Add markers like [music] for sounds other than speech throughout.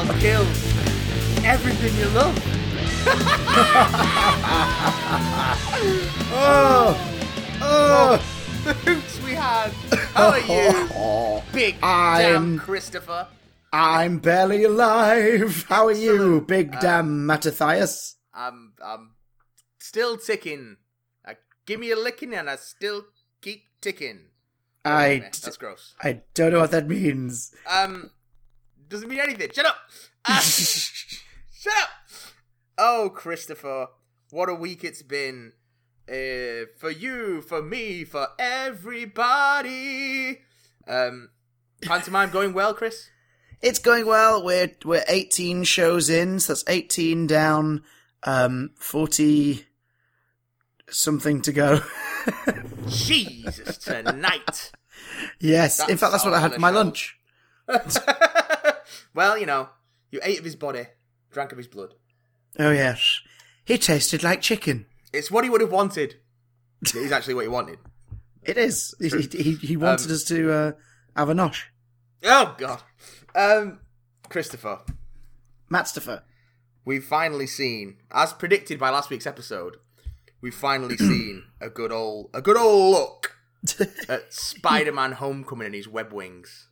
I'll kill everything you love. [laughs] Oh, oh, [laughs] The hoots we had. [laughs] How are you, big I'm- damn Christopher? I'm barely alive. How are you, big damn Mattathias? I'm I'm still ticking. I give me a licking and I still keep ticking. I, That's gross. I don't know what that means. Um, doesn't mean anything. Shut up. [laughs] Ah, shut up. Oh, Christopher, what a week it's been. Uh, for you, for me, for everybody. Um, pantomime going well, Chris? It's going well. We're we're 18 shows in, so that's 18 down, um, 40 something to go. Jesus, tonight. [laughs] yes, in fact, that's what I had for my lunch. [laughs] well, you know, you ate of his body, drank of his blood. Oh yes, he tasted like chicken. It's what he would have wanted. It is actually what he wanted. It is. He he, he wanted Um, us to uh, have a nosh. Oh God, um, Christopher, Matstaffer. we've finally seen, as predicted by last week's episode, we've finally [clears throat] seen a good old a good old look [laughs] at Spider-Man: Homecoming and his web wings.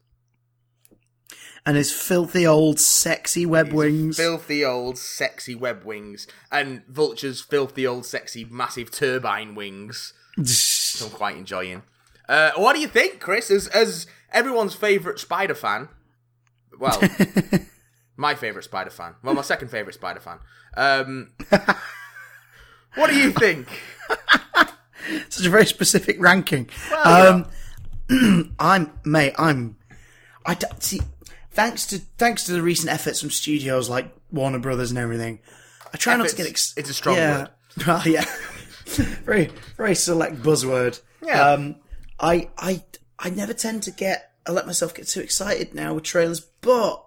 And his filthy old sexy web wings. Filthy old sexy web wings and Vulture's filthy old sexy massive turbine wings. I'm quite enjoying. Uh, what do you think, Chris? As as everyone's favourite Spider fan, well, [laughs] my favourite Spider fan, well, my second favourite Spider fan. Um, [laughs] what do you think? [laughs] Such a very specific ranking. Well, um, [clears throat] I'm mate. I'm. I d- see. Thanks to thanks to the recent efforts from studios like Warner Brothers and everything, I try not to get. Efforts, Ex- it's a strong yeah. word. [laughs] Well, yeah. [laughs] very very select buzzword. Yeah. Um, I I I never tend to get. I let myself get too excited now with trailers, but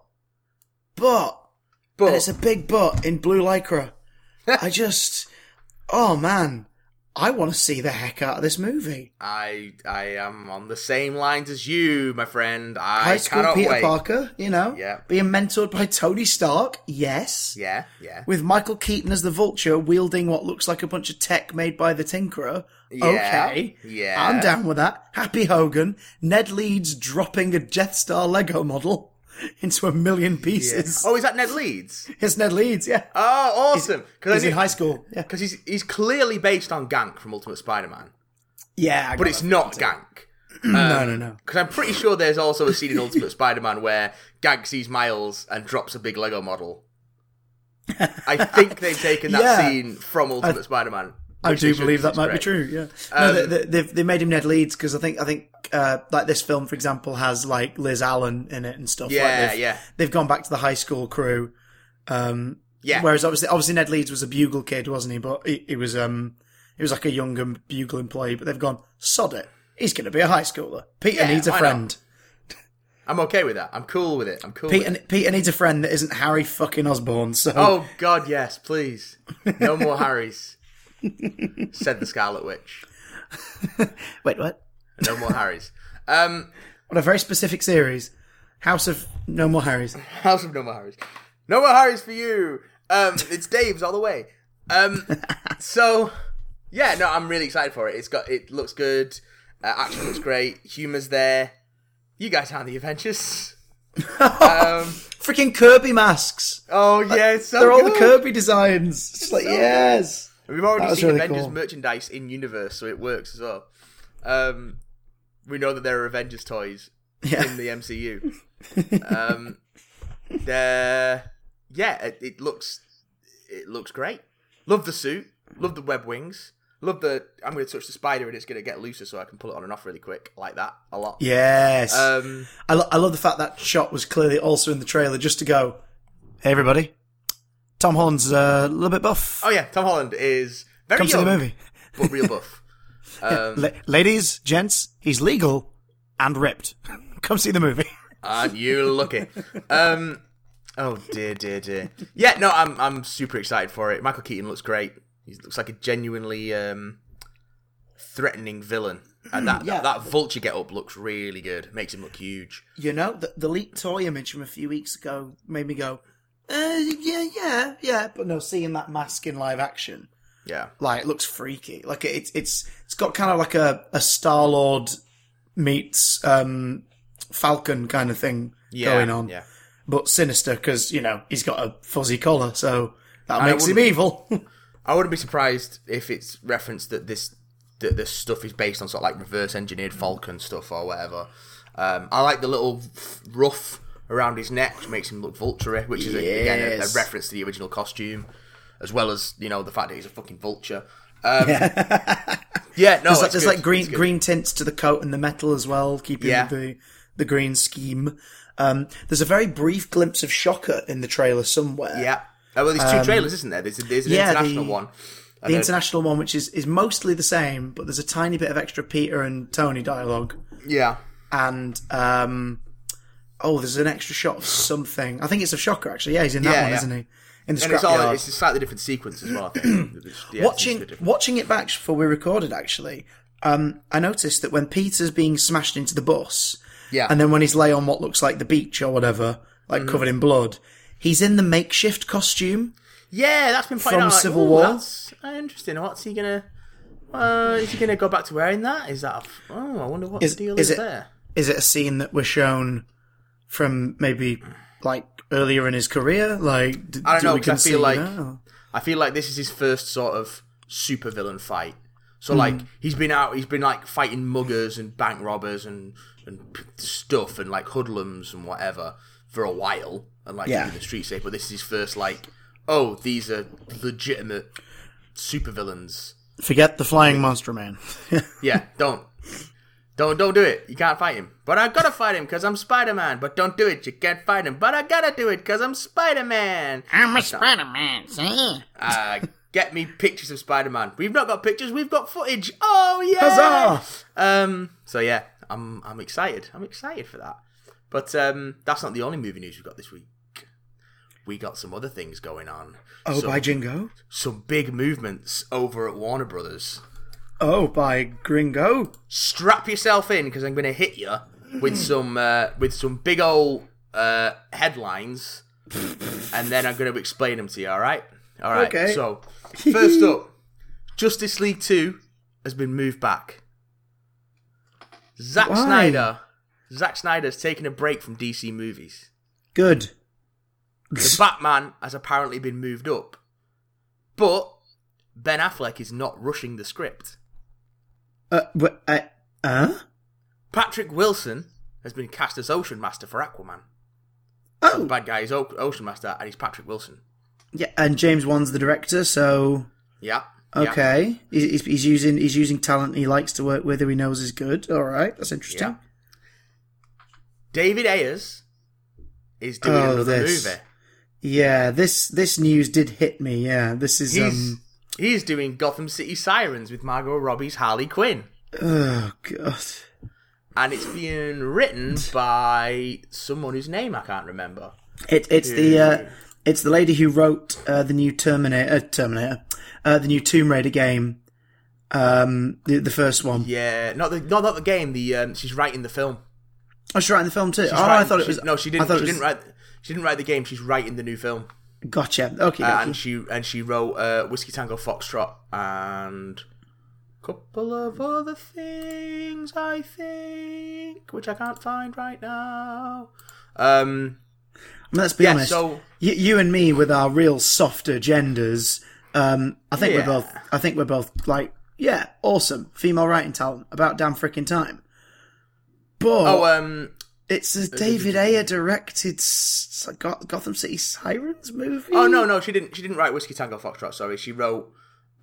but But and it's a big but in blue lycra. [laughs] I just, oh man, I want to see the heck out of this movie. I I am on the same lines as you, my friend. I High school Peter wait. Parker, you know, Yeah. being mentored by Tony Stark, yes, Yeah, yeah, with Michael Keaton as the Vulture wielding what looks like a bunch of tech made by the Tinkerer. Yeah, Okay, yeah. I'm down with that. Happy Hogan, Ned Leeds dropping a Death Star Lego model [laughs] into a million yeah. pieces. Oh, is that Ned Leeds? It's Ned Leeds, yeah. Oh, awesome! Because He's in high school, yeah. because he's he's clearly based on Gank from Ultimate Spider-Man, Yeah, I but it's not Gank. [clears throat] too. Um, no, no, no. Because I'm pretty sure there's also a scene in Ultimate Spider-Man where Gank sees Miles and drops a big Lego model. I think they've taken that [laughs] Yeah. scene from Ultimate Spider-Man. I do believe that it's might be true. Yeah, Um, no, they, they, they've they made him Ned Leeds because I think I think uh, like this film, for example, has like Liz Allen in it and stuff. Yeah, like they've, yeah. They've gone back to the high school crew. Um, Yeah. Whereas obviously, obviously Ned Leeds was a bugle kid, wasn't he? But he, he was um he was like a younger bugle employee. But they've gone sod it. He's going to be a high schooler. Peter Yeah, needs a why friend. I'm okay with that. I'm cool with it. I'm cool. with Peter it. Peter needs a friend that isn't Harry fucking Osborn. So Oh God, yes, please. No more Harrys. [laughs] Said the Scarlet Witch. [laughs] wait, what? No more Harrys. Um, What a very specific series. House of No More Harrys. House of No More Harrys. No more Harrys for you. Um, it's Dave's all the way. Um, [laughs] so yeah, no, I'm really excited for it. It's got it looks good. Uh, action looks great. Humor's there. You guys aren't the Avengers. um, [laughs] Freaking Kirby masks. oh yeah, it's so They're all the. Kirby designs. It's like so yes. We've already seen really Avengers cool. merchandise in universe, so it works as well. Um, we know that there are Avengers toys Yeah. in the MCU. um, the yeah, it, it looks it looks great. Love the suit. Love the web wings. Love the. I'm going to touch the spider and it's going to get looser, so I can pull it on and off really quick, like that. A lot. Yes. Um, I, lo- I love the fact that shot was clearly also in the trailer just to go, hey everybody, Tom Holland's uh, a little bit buff. oh yeah, Tom Holland is very Come see young, the movie. but real buff. [laughs] Um, La- ladies, gents, he's legal and ripped. [laughs] Come see the movie. Aren't you lucky? Um, oh dear, dear, dear. Yeah, no, I'm I'm super excited for it. Michael Keaton looks great. He looks like a genuinely um, threatening villain And that Yeah. that vulture get up looks really good. Makes him look huge. You know, the, the leaked toy image from a few weeks ago made me go, uh, yeah, yeah, yeah. But no, seeing that mask in live action, Yeah. like, it looks freaky. Like, it's it's it's got kind of like a, a Star Lord meets um, Falcon kind of thing Yeah. going on, Yeah. but sinister because you know he's got a fuzzy collar, so that I makes him evil. [laughs] I wouldn't be surprised if it's referenced that this that this stuff is based on sort of like reverse engineered Falcon stuff or whatever. Um, I like the little ruff around his neck, which makes him look vulture which is a, again a, a reference to the original costume, as well as you know the fact that he's a fucking vulture. Um, yeah, [laughs] no, there's like, there's like green green tints to the coat and the metal as well, keeping Yeah. the the green scheme. Um, there's a very brief glimpse of Shocker in the trailer somewhere. Yeah. Oh, well, there's two trailers, isn't there? There's, there's an Um, yeah, international the- one. The international one, which is, is mostly the same, but there's a tiny bit of extra Peter and Tony dialogue. Yeah. And, um, oh, there's an extra shot of something. I think it's a shocker, actually. Yeah, he's in that Yeah, one, yeah. isn't he? In the And it's all it's a slightly different sequence as well. [clears throat] Yeah, watching watching it back before we recorded, actually, um, I noticed that when Peter's being smashed into the bus, Yeah. and then when he's lay on what looks like the beach or whatever, like Mm-hmm. covered in blood, he's in the makeshift costume. Yeah, that's been From out. like, Civil "Ooh, War." That's uh, interesting. What's he gonna? Uh, is he gonna go back to wearing that? Is that? A, oh, I wonder what Is- the deal is is, it- there. Is it a scene that we're shown from maybe like earlier in his career? Like, d- I don't do know, we 'cause I feel like-? I feel like this is his first sort of supervillain fight. So hmm. like he's been out, he's been like fighting muggers and bank robbers and and stuff and like hoodlums and whatever for a while and like Yeah. the street safe. But this is his first like, oh, these are legitimate supervillains. Forget the flying monster man. [laughs] Yeah, don't. Don't don't do it. You can't fight him. But I gotta fight him because I'm Spider Man. But don't do it. You can't fight him. But I gotta do it because I'm Spider Man. I'm a Spider-Man, see? Uh, get me pictures of Spider Man. We've not got pictures. We've got footage. Oh yeah. Huzzah! Um. So yeah, I'm I'm excited. I'm excited for that. But um, that's not the only movie news we've got this week. We got some other things going on. Oh, some, by Jingo. some big movements over at Warner Brothers. Oh, by Gringo. strap yourself in because I'm going to hit you with [laughs] some uh, with some big old uh, headlines, and then I'm going to explain them to you. All right, all right. Okay. So first up, [laughs] Justice League Two has been moved back. Zack Why? Snyder, Zack Snyder's taken a break from DC movies. Good. The [laughs] Batman has apparently been moved up, but Ben Affleck is not rushing the script. Uh, wh- uh, uh? Patrick Wilson has been cast as Ocean Master for Aquaman. The Oh, bad guy is o- Ocean Master, and he's Patrick Wilson. yeah. And James Wan's the director, so Yeah. yeah. okay. He's, he's using he's using talent he likes to work with, who he knows is good. All right, that's interesting. Yeah. David Ayers is doing Oh, another this. movie. Yeah, this this news did hit me. Yeah, this is He's um. He's doing Gotham City Sirens with Margot Robbie's Harley Quinn, Oh god. and it's being written by someone whose name I can't remember. It, it's the uh, it's the lady who wrote uh, the new Terminator, uh, Terminator, uh, the new Tomb Raider game, um, the the first one. Yeah, not the not, not the game. The um, she's writing the film. Oh, she's writing the film too. She's oh, I thought it she- was. no. She didn't. She was- didn't write. She didn't write the game. She's writing the new film. Gotcha. Okay. Uh, and she and she wrote uh, Whiskey Tango Foxtrot and a couple of other things, I think, which I can't find right now. Um, let's be yeah, honest. so you, you and me with our real soft agendas. Um, I think Yeah. we're both. I think we're both like, yeah, awesome female writing talent. About damn freaking time. But oh um, it's a David Ayer directed Gotham City Sirens movie. oh no no she didn't she didn't write Whiskey Tango Foxtrot. Sorry, she wrote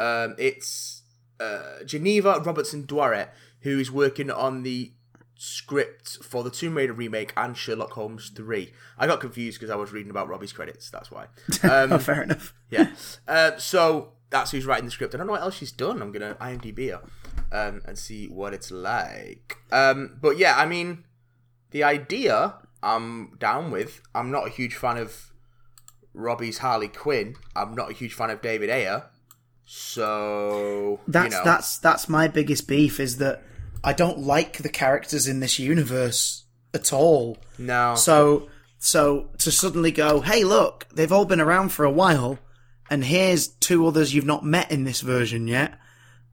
um, it's uh, Geneva Robertson Dworet who is working on the script for the Tomb Raider remake and Sherlock Holmes three. I got confused because I was reading about Robbie's credits. That's why. [laughs] Um, Oh, fair enough. [laughs] Yeah. Uh, so that's who's writing the script. I don't know what else she's done. I'm gonna IMDb her um, and see what it's like. Um, but yeah, I mean, the idea I'm down with. I'm not a huge fan of Robbie's Harley Quinn. I'm not a huge fan of David Ayer. So That's you know, that's that's my biggest beef is that I don't like the characters in this universe at all. No. So, so to suddenly go, hey, look, they've all been around for a while, and here's two others you've not met in this version yet,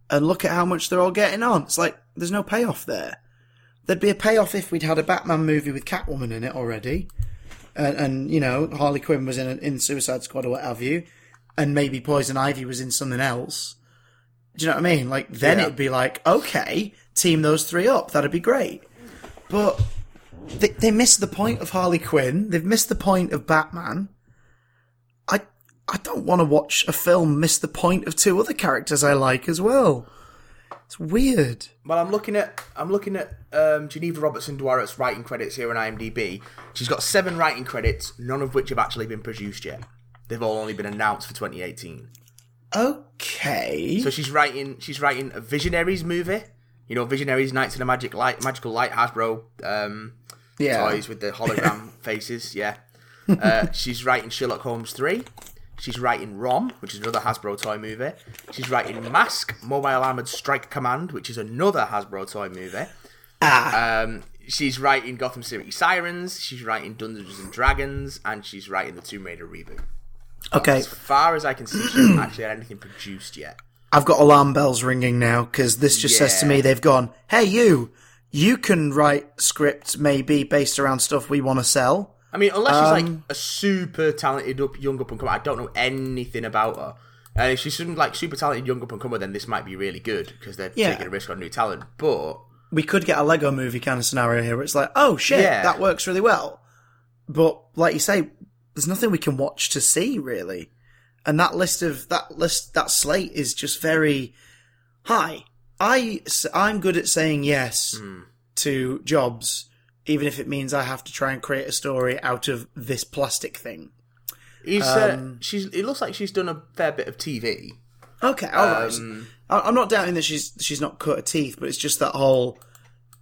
and look at how much they're all getting on. It's like there's no payoff there. There'd be a payoff if we'd had a Batman movie with Catwoman in it already, and, and you know Harley Quinn was in in Suicide Squad or what have you, and maybe Poison Ivy was in something else. Do you know what I mean? Like then Yeah. it'd be like, okay, team those three up. That'd be great. But they, they missed the point of Harley Quinn. They've missed the point of Batman. I I don't want to watch a film miss the point of two other characters I like as well. It's weird. Well, I'm looking at I'm looking at um, Geneva Robertson Dworet's writing credits here on IMDb. She's got seven writing credits, none of which have actually been produced yet. They've all only been announced for 2018. Okay. So she's writing she's writing a Visionaries movie. You know, Visionaries Knights in the Magic Light Magical Light Hasbro um, yeah. toys with the hologram [laughs] faces. Yeah. Uh, she's writing Sherlock Holmes 3. She's writing ROM, which is another Hasbro toy movie. She's writing Mask, Mobile Armored Strike Command, which is another Hasbro toy movie. Ah. Um, she's writing Gotham City Sirens. She's writing Dungeons and Dragons, and she's writing the Tomb Raider reboot. Okay. As far as I can see, she hasn't actually had anything produced yet. I've got alarm bells ringing now because this just says to me they've gone, hey, you, you can write scripts maybe based around stuff we want to sell. I mean, unless she's like Um, a super talented up, young up and comer, I don't know anything about her. And if she's some like super talented young up and comer, then this might be really good because they're Yeah. taking a risk on new talent. But We could get a Lego movie kind of scenario here where it's like, oh shit, Yeah. that works really well. But like you say, there's nothing we can watch to see really. And that list of, that list, that slate is just very, high. I, I'm good at saying yes to jobs, even if it means I have to try and create a story out of this plastic thing. uh, Um, she's it looks like she's done a fair bit of TV. Okay, all right. Um, I'm not doubting that she's she's not cut her teeth, but it's just that whole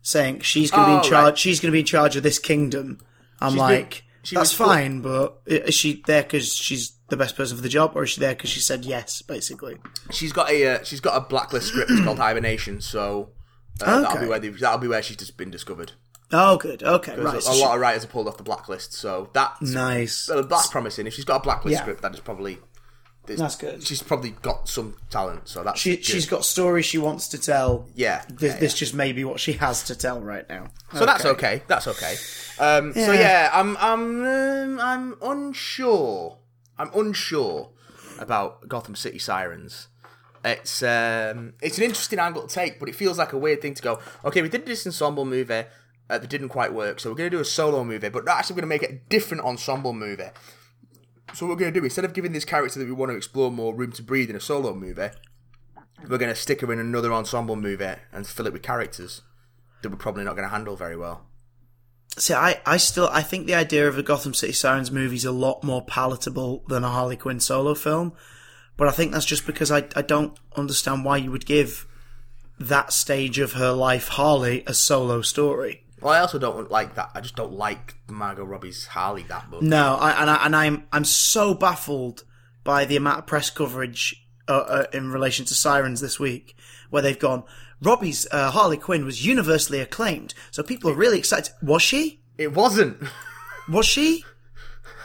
saying she's going to be Oh, in charge. right. She's going to be in charge of this kingdom. I'm She's like, been- she that's fine, but is she there because she's the best person for the job, or is she there because she said yes, basically? She's got a uh, she's got a blacklist script called [clears throat] Hibernation, so uh, that'll be where that'll be where she's just been discovered. Oh, good. Okay, right. a, so a she- lot of writers are pulled off the blacklist, so that's nice. uh, that's promising. If she's got a blacklist Yeah. script, that is probably That's good. She's probably got some talent, so that's She good. she's got stories she wants to tell. yeah. This, yeah, this yeah. just may be what she has to tell right now. So that's okay. That's okay. Um, So Yeah. yeah, I'm I'm um, I'm unsure. I'm unsure about Gotham City Sirens. It's um, it's an interesting angle to take, but it feels like a weird thing to go. Okay, we did this ensemble movie uh, that didn't quite work, so we're going to do a solo movie, but actually we're going to make it a different ensemble movie. So what we're going to do instead of giving this character that we want to explore more room to breathe in a solo movie, we're going to stick her in another ensemble movie and fill it with characters that we're probably not going to handle very well. See, I, I still I think the idea of a Gotham City Sirens movie is a lot more palatable than a Harley Quinn solo film. But I think that's just because I I don't understand why you would give that stage of her life Harley a solo story. Well, I also don't like that. I just don't like Margot Robbie's Harley that much. No, I, and I, and I'm I'm so baffled by the amount of press coverage uh, uh, in relation to Sirens this week, where they've gone. Robbie's uh, Harley Quinn was universally acclaimed, so people are really excited. Was she? It wasn't. Was she?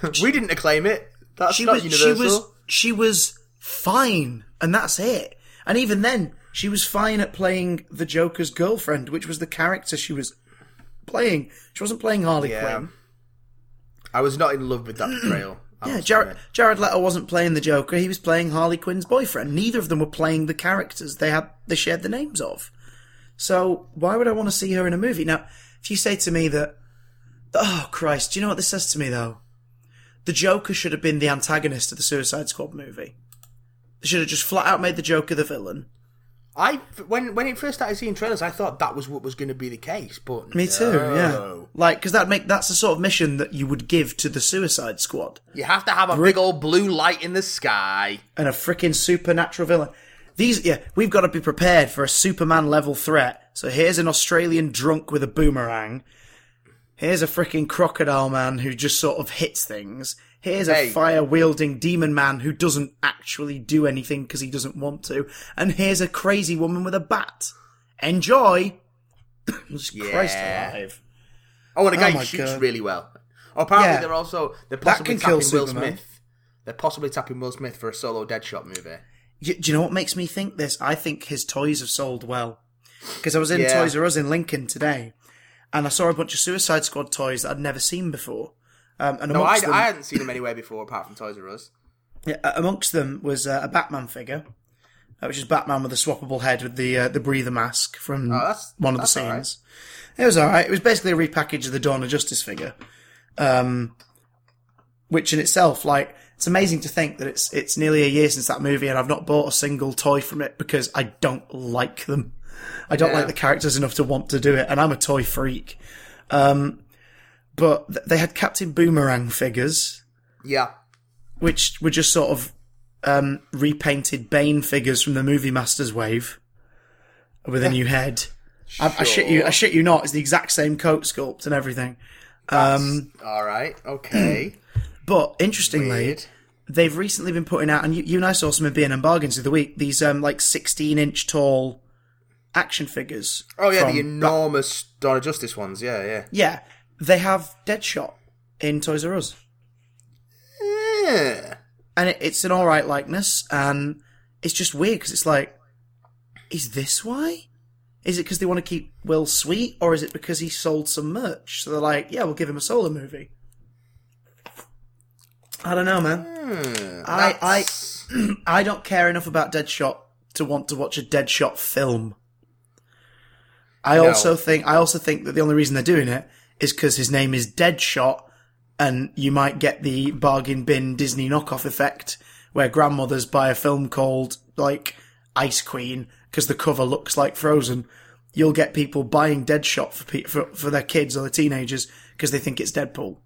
[laughs] we didn't acclaim it. That's she not was universal. she was she was fine and that's it and even then she was fine at playing the joker's girlfriend which was the character she was playing she wasn't playing harley Yeah. quinn I was not in love with that [clears throat] portrayal. Yeah jared, jared leto wasn't playing the joker he was playing harley quinn's boyfriend neither of them were playing the characters they had they shared the names of so why would i want to see her in a movie now if you say to me that oh christ do you know what this says to me though the Joker should have been the antagonist of the Suicide Squad movie. They should have just flat out made the Joker the villain. I when when it first started seeing trailers, I thought that was what was going to be the case. But Me too, no. yeah. Like, because that make that's the sort of mission that you would give to the Suicide Squad You have to have a big old blue light in the sky. and a freaking supernatural villain. These, yeah, we've got to be prepared for a Superman level threat. So here's an Australian drunk with a boomerang. Here's a freaking crocodile man who just sort of hits things. Here's a fire wielding demon man who doesn't actually do anything because he doesn't want to. And here's a crazy woman with a bat. Enjoy! [coughs] Yeah. Christ alive. Oh, and a guy Oh who shoots God. really well. Oh, apparently Yeah. they're also they're possibly tapping Will Superman. Smith. They're possibly tapping Will Smith for a solo Deadshot movie. Y- Do you know what makes me think this? I think his toys have sold well. Because I was in Yeah. Toys R Us in Lincoln today, and I saw a bunch of Suicide Squad toys that I'd never seen before. Um, and No, I, them, I hadn't seen him anywhere before apart from Toys R Us. yeah, uh, amongst them was uh, a Batman figure, uh, which is Batman with a swappable head with the uh, the breather mask from Oh, one of the all right. scenes. It was alright. It was basically a repackage of the Dawn of Justice figure, um, which in itself, like, it's amazing to think that it's it's nearly a year since that movie, and I've not bought a single toy from it because I don't like them. I don't Yeah. like the characters enough to want to do it, and I'm a toy freak. Um, but th- they had Captain Boomerang figures, Yeah. which were just sort of um, repainted Bane figures from the Movie Masters wave with a new head. I, I shit you, I shit you not. It's the exact same coat sculpt and everything. Um, All right. Okay. [clears throat] but interestingly, Weird. they've recently been putting out, and you, you and I saw some of B&M bargains of the week. These um, like 16 inch tall action figures. Oh yeah, the enormous Dawn of Justice ones. Yeah, yeah. yeah, they have Deadshot in Toys R Us. Yeah. and it, it's an all right likeness, and it's just weird because it's like, is this why? Is it because they want to keep Will sweet, or is it because he sold some merch? So they're like, yeah, we'll give him a solo movie. I don't know, man. Hmm, I- I- [clears throat] I don't care enough about Deadshot to want to watch a Deadshot film. I No. also think I also think that the only reason they're doing it is because his name is Deadshot, and you might get the bargain bin Disney knockoff effect where grandmothers buy a film called like Ice Queen because the cover looks like Frozen. You'll get people buying Deadshot for pe- for, for their kids or their teenagers because they think it's Deadpool.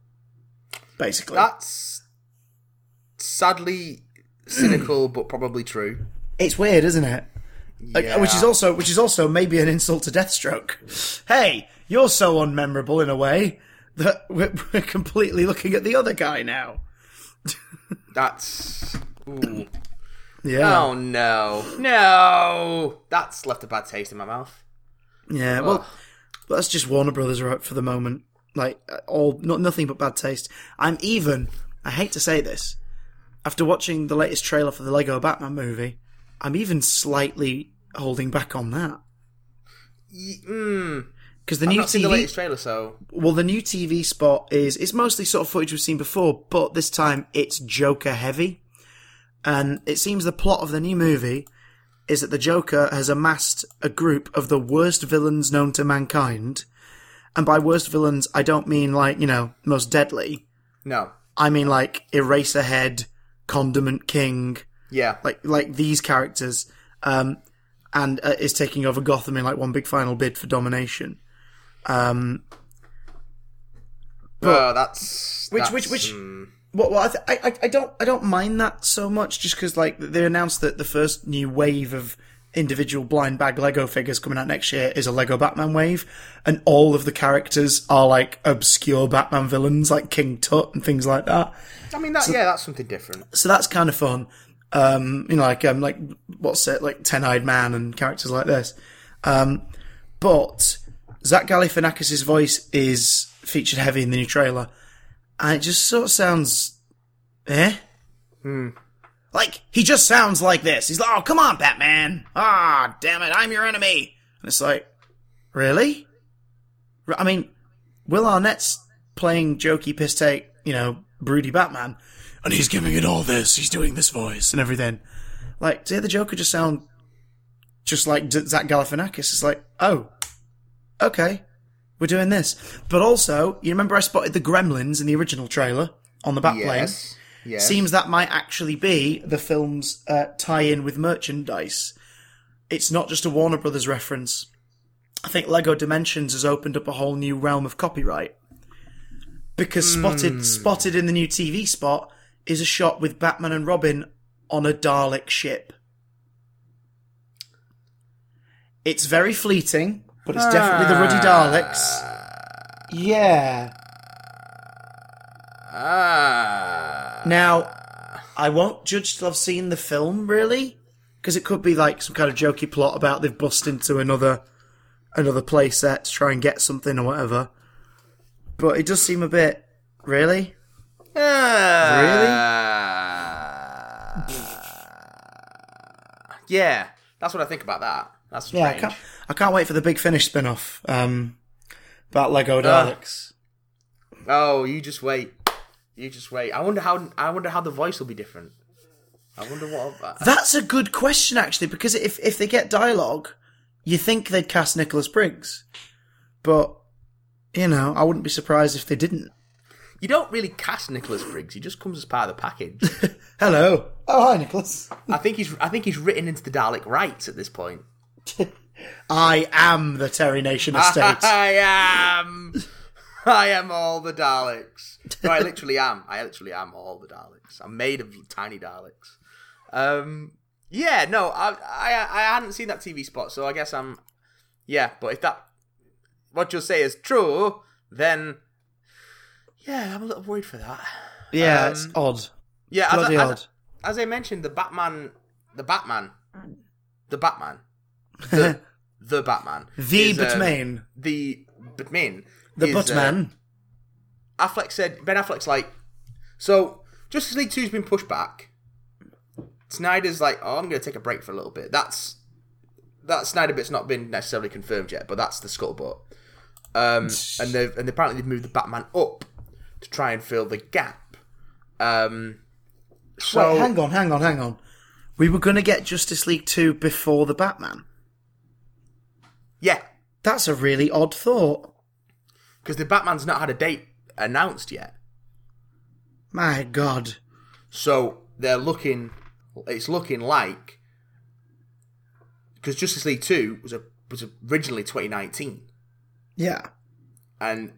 Basically, that's sadly cynical, [clears throat] but probably true. it's weird, isn't it? Like, Yeah. which is also which is also maybe an insult to Deathstroke. Hey, you're so unmemorable in a way that we're, we're completely looking at the other guy now. [laughs] That's. Ooh. Yeah, Oh no, no! That's left a bad taste in my mouth. yeah. Well, that's just Warner Brothers right for the moment. Like uh, all, not nothing but bad taste. I'm even. I hate to say this. After watching the latest trailer for the Lego Batman movie, I'm even slightly holding back on that Mm, because the I've new not seen the TV latest trailer, so Well, the new TV spot is it's mostly sort of footage we've seen before, but this time it's Joker heavy. And it seems the plot of the new movie is that the Joker has amassed a group of the worst villains known to mankind. And by worst villains, I don't mean like, you know, most deadly. no. I mean like Eraserhead, Condiment King, Yeah, like like these characters, um, and uh, is taking over Gotham in like one big final bid for domination. Um, oh, that's Which- that's, which- which- mm, Well, well I, th- I, I- I don't, I don't mind that so much, just because like they announced that the first new wave of individual blind bag Lego figures coming out next year is a Lego Batman wave, and all of the characters are like obscure Batman villains, like King Tut and things like that. I mean, that yeah, that's something different. So that's kind of fun. Um, you know, like um, like what's it, like Ten Eyed Man and characters like this. Um, but Zach Galifianakis' voice is featured heavy in the new trailer, and it just sort of sounds, eh? Like he just sounds like this. He's like, "Oh, come on, Batman! Ah, damn it, I'm your enemy." And it's like, really? I mean, Will Arnett's playing jokey piss take, you know, broody Batman, and he's giving it all this. He's doing this voice and everything. Like, to hear the Joker just sound just like Zach Galifianakis, it's like, oh, okay, we're doing this. But also, you remember I spotted the Gremlins in the original trailer on the Batplane? Yes, yes. Seems that might actually be the film's uh, tie-in with merchandise. It's not just a Warner Brothers reference. I think Lego Dimensions has opened up a whole new realm of copyright. Because spotted spotted in the new TV spot is a shot with Batman and Robin on a Dalek ship. It's very fleeting, but it's definitely the Ruddy Daleks. Yeah. Ah, Now, I won't judge till I've seen the film, really, because it could be like some kind of jokey plot about they've bust into another another play set to try and get something or whatever. But it does seem a bit really. really. yeah, that's what I think about that. That's strange. Yeah, I can't. I can't wait for the big finish spin-off um, about Lego Daleks. Oh, you just wait. You just wait. I wonder how. I wonder how the voice will be different. I wonder what. That's a good question, actually, because if if they get dialogue, you think they'd cast Nicholas Briggs, but you know, I wouldn't be surprised if they didn't. You don't really cast Nicholas Briggs. He just comes as part of the package. [laughs] Hello. Oh, hi, Nicholas. I think he's. I think he's written into the Dalek rights at this point. I am the Terry Nation estate. [laughs] I am. I am all the Daleks. No, I literally am. I literally am all the Daleks. I'm made of tiny Daleks. Um, yeah, no, I, I, I hadn't seen that TV spot, so I guess I'm, yeah. But if that, what you'll say is true, then, yeah, I'm a little worried for that. yeah, Um, it's odd. Yeah, as, Bloody I- odd. as, as I mentioned, the Batman, the Batman, the Batman, the, [laughs] the Batman, The is, um, Batman. the Batman, The is, uh, Batman. Affleck said Ben Affleck's like, so Justice League Two's been pushed back. Snyder's like, oh, I'm going to take a break for a little bit. That's that Snyder bit's not been necessarily confirmed yet, but that's the scuttlebutt. Um, and they've and apparently they've moved the Batman up to try and fill the gap. Um, so Wait, hang on, hang on, hang on. We were going to get Justice League 2 before the Batman. Yeah, That's a really odd thought. because the Batman's not had a date announced yet. My God. So they're looking. It's looking like because Justice League Two was a was originally 2019, Yeah. and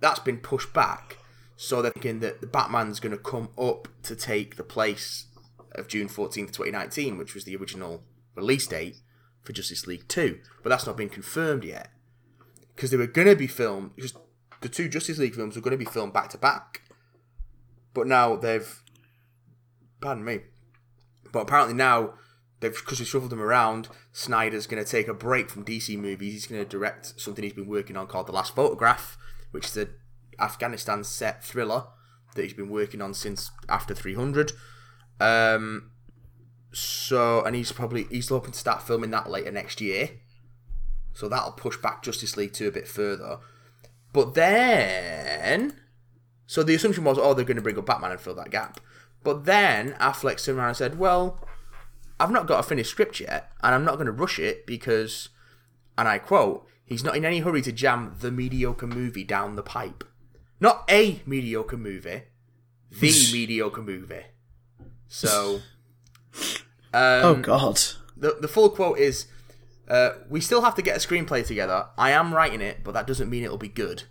that's been pushed back. So they're thinking that the Batman's going to come up to take the place of June 14th, 2019, which was the original release date for Justice League Two. But that's not been confirmed yet because they were going to be filmed. Because the two Justice League films were going to be filmed back to back, but now they've pardon me. But apparently now they've because they shuffled them around. Snyder's going to take a break from DC movies. He's going to direct something he's been working on called The Last Photograph, which is a Afghanistan set thriller that he's been working on since after 300. Um, so and he's probably he's hoping to start filming that later next year. So that'll push back Justice League 2 a bit further. But then so the assumption was, oh, they're going to bring up Batman and fill that gap. But then Affleck turned around and said, well, I've not got a finished script yet, and I'm not going to rush it because, and I quote, he's not in any hurry to jam the mediocre movie down the pipe. Not a mediocre movie, the [laughs] mediocre movie. So, um, Oh, God. the, the full quote is uh, We still have to get a screenplay together. I am writing it, but that doesn't mean it'll be good.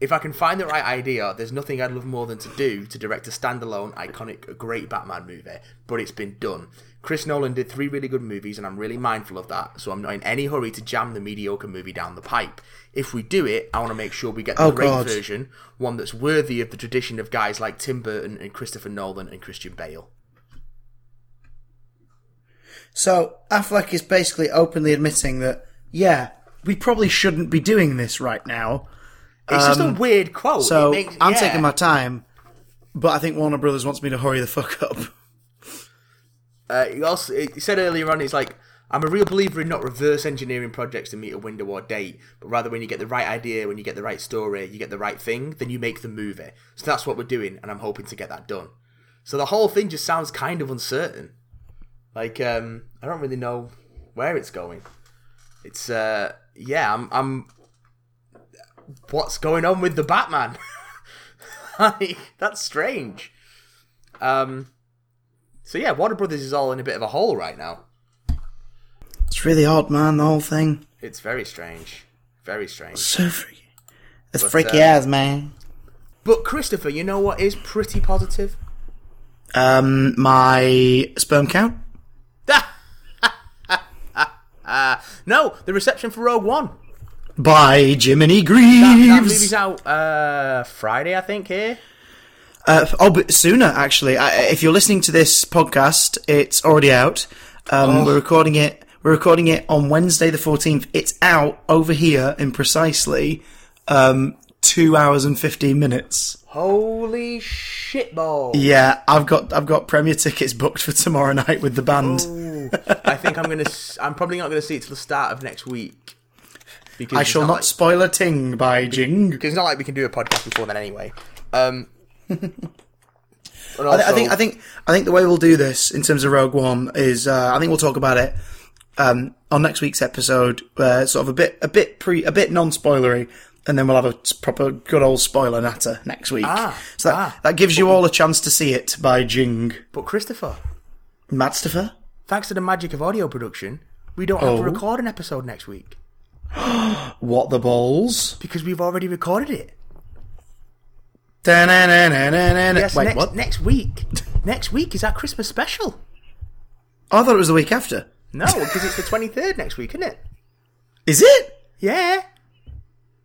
If I can find the right idea, there's nothing I'd love more than to do to direct a standalone, iconic, great Batman movie, but it's been done. Chris Nolan did three really good movies, and I'm really mindful of that, so I'm not in any hurry to jam the mediocre movie down the pipe. If we do it, I want to make sure we get the Oh, great God. version, one that's worthy of the tradition of guys like Tim Burton and Christopher Nolan and Christian Bale. So Affleck is basically openly admitting that, yeah, we probably shouldn't be doing this right now. It's just a weird quote. Um, So makes- I'm yeah. taking my time, but I think Warner Brothers wants me to hurry the fuck up. Uh, he also he said earlier on, he's like, I'm a real believer in not reverse engineering projects to meet a window or date, but rather when you get the right idea, when you get the right story, you get the right thing, then you make the movie. So that's what we're doing, and I'm hoping to get that done. So the whole thing just sounds kind of uncertain. Like, um, I don't really know where it's going. It's, uh, yeah, I'm, I'm. What's going on with the Batman? [laughs] like, that's strange. Um, so yeah, Warner Brothers is all in a bit of a hole right now. It's really odd, man, the whole thing. It's very strange. Very strange. So freaky. It's But, freaky uh, as, man. But Christopher, you know what is pretty positive? Um, my sperm count? No, the reception for Rogue One. By Jiminy That, Greaves. that movie's out uh, Friday, I think. Here. Uh, oh, but sooner actually. I, if you're listening to this podcast, it's already out. Um, Oh. We're recording it. We're recording it on Wednesday the 14th. It's out over here in precisely um, two hours and 15 minutes. Holy shitball! Yeah, I've got I've got premiere tickets booked for tomorrow night with the band. Ooh. I think I'm gonna. I'm probably not gonna see it till the start of next week. Because I shall not Like, spoil a ting by Jing. because it's not like we can do a podcast before then anyway. Um, thi- I think I think I think the way we'll do this in terms of Rogue One is uh, I think we'll talk about it um, on next week's episode, uh, sort of a bit a bit pre a bit non spoilery, and then we'll have a proper good old spoiler natter next week. Ah, so that, ah. that gives you all a chance to see it by Jing But Christopher, Matstaffer. thanks to the magic of audio production, we don't have to Oh. record an episode next week [gasps] What the balls? because we've already recorded it. Da-na-na-na-na-na. Yes, Wait, next what? next week. next week is our Christmas special. Oh, I thought it was the week after. No, because it's the 23rd next week, isn't it? Is it? Yeah.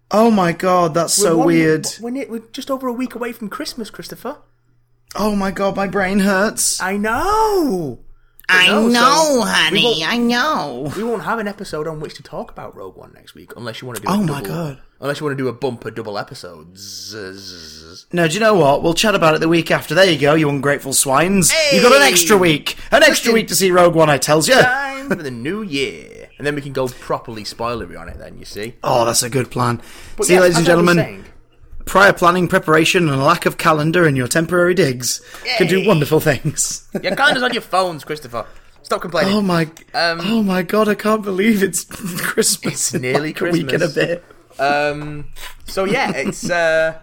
Oh my god, that's so We're one- weird. We're, ne- we're just over a week away from Christmas, Christopher. Oh my god, my brain hurts. I know. I no, know, we honey. I know. We won't have an episode on which to talk about Rogue One next week, unless you want to do. Oh a my double- God. Unless you want to do a bumper double episode. Zzz. No, do you know what? We'll chat about it the week after. There you go, you ungrateful swines. You got an extra week. An extra Listen. week to see Rogue One, I tells you. Time for the new year, and then we can go properly spoilery on it. Then you see. Oh, that's a good plan. But see, ladies and as I was gentlemen, prior planning, preparation, and a lack of calendar in your temporary digs can do wonderful things. [laughs] your calendar's on your phones, Christopher. Stop complaining. oh my, Um, oh my god, I can't believe it's [laughs] Christmas. It's nearly like a week and a bit. Um, so yeah, it's uh,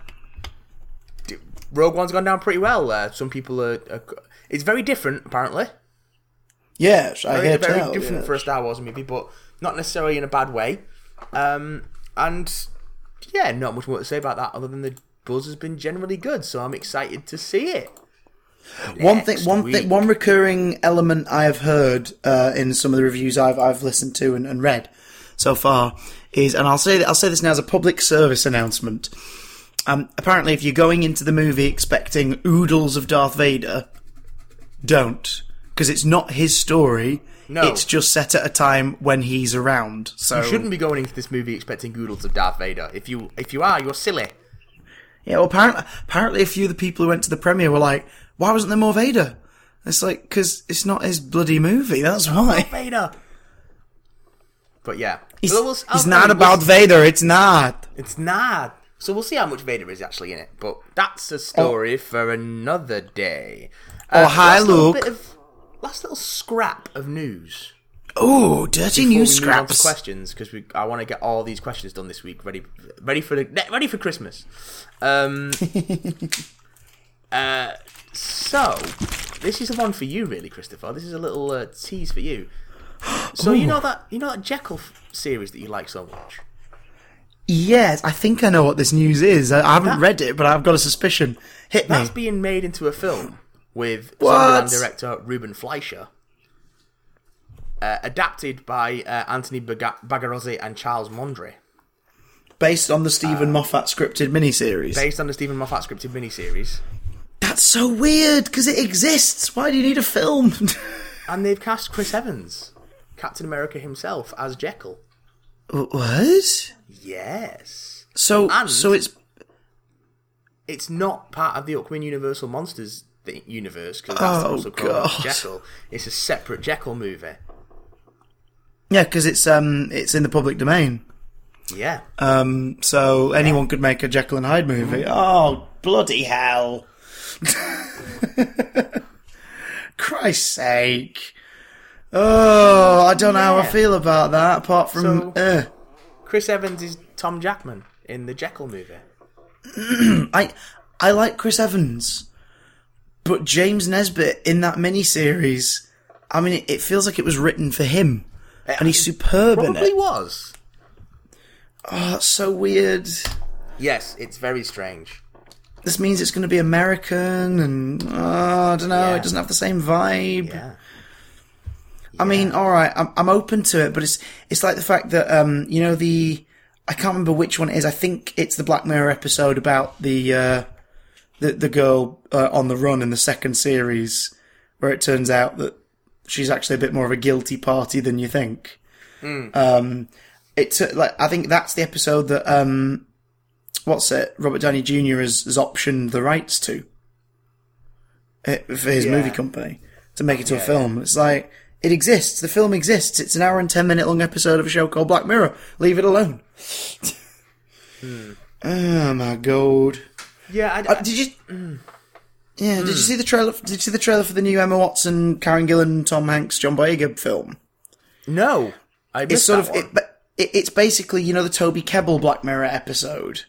Rogue One's gone down pretty well. Uh, some people are, are. It's very different, apparently. Yes, I Very, hear very tell. different yeah. for a Star Wars movie, but not necessarily in a bad way. Um, and yeah, not much more to say about that other than the buzz has been generally good. So I'm excited to see it. One thing, one thing, one recurring element I have heard uh, in some of the reviews I've I've listened to and, and read so far is, and I'll say that I'll say this now as a public service announcement. Um, apparently, if you're going into the movie expecting oodles of Darth Vader, don't because it's not his story. No. it's just set at a time when he's around. So You shouldn't be going into this movie expecting Goodles of Darth Vader. If you if you are, you're silly. Yeah, well, apparently, apparently, a few of the people who went to the premiere were like, "Why wasn't there more Vader?" It's like because it's not his bloody movie. That's why. Vader. But yeah, it's, So we'll- I'll- not we'll- about Vader. It's not. It's not. So we'll see how much Vader is actually in it. But that's a story oh. for another day. Oh, uh, hi, last little Luke. Last little scrap of news. Oh, dirty news we move on to scraps. questions because we I want to get all these questions done this week. Ready, ready for the ready for Christmas. Um. [laughs] uh. So this is the one for you, really, Christopher. This is a little uh, tease for you. [gasps] So you know that you know that Jekyll series that you like so much. Yes, I think I know what this news is. I, I haven't That- read it, but I've got a suspicion. Hit me. That's being made into a film with What? Zombieland director Ruben Fleischer. Uh, adapted by uh, Anthony Baga- Bagarozzi and Charles Mondry. Based on the Steven Moffat scripted miniseries. Based on the Steven Moffat scripted miniseries. That's so weird because it exists. Why do you need a film? [laughs] And they've cast Chris Evans, Captain America himself, as Jekyll. what? Yes. So, And- so it's It's not part of the Aquin Universal Monsters th- universe, because that's Oh, also called God. Jekyll. It's a separate Jekyll movie. yeah, because it's um, it's in the public domain. Yeah. Um, so anyone could make a Jekyll and Hyde movie. Mm-hmm. Oh, bloody hell! [laughs] Christ's sake! Oh, I don't know how I feel about that. Apart from, So- uh, Chris Evans is Tom Jackman in the Jekyll movie. [clears throat] I I like Chris Evans, but James Nesbitt in that miniseries. I mean, it, it feels like it was written for him, and he's superb in Probably it. was. Oh, that's so weird. Yes, it's very strange. This means it's going to be American, and oh, I don't know. Yeah. It doesn't have the same vibe. Yeah. I mean, all right, I'm I'm open to it, but it's it's like the fact that um, you know the I can't remember which one it is. I think it's the Black Mirror episode about the uh, the the girl uh, on the run in the second series, where it turns out that she's actually a bit more of a guilty party than you think. Um, it's uh, like I think that's the episode that um, what's it? Robert Downey Jr. has, has optioned the rights to uh, for his Yeah. movie company to make it to a Yeah, film. It's like it exists. The film exists. It's an hour and ten minute long episode of a show called Black Mirror. Leave it alone. Oh my god! Yeah, I, Uh, did you? Yeah, did you see the trailer? Did you see the trailer for the new Emma Watson, Karen Gillan, Tom Hanks, John Boyega film? no. I missed It's sort of one. it, but it, it's basically you know the Toby Kebbell Black Mirror episode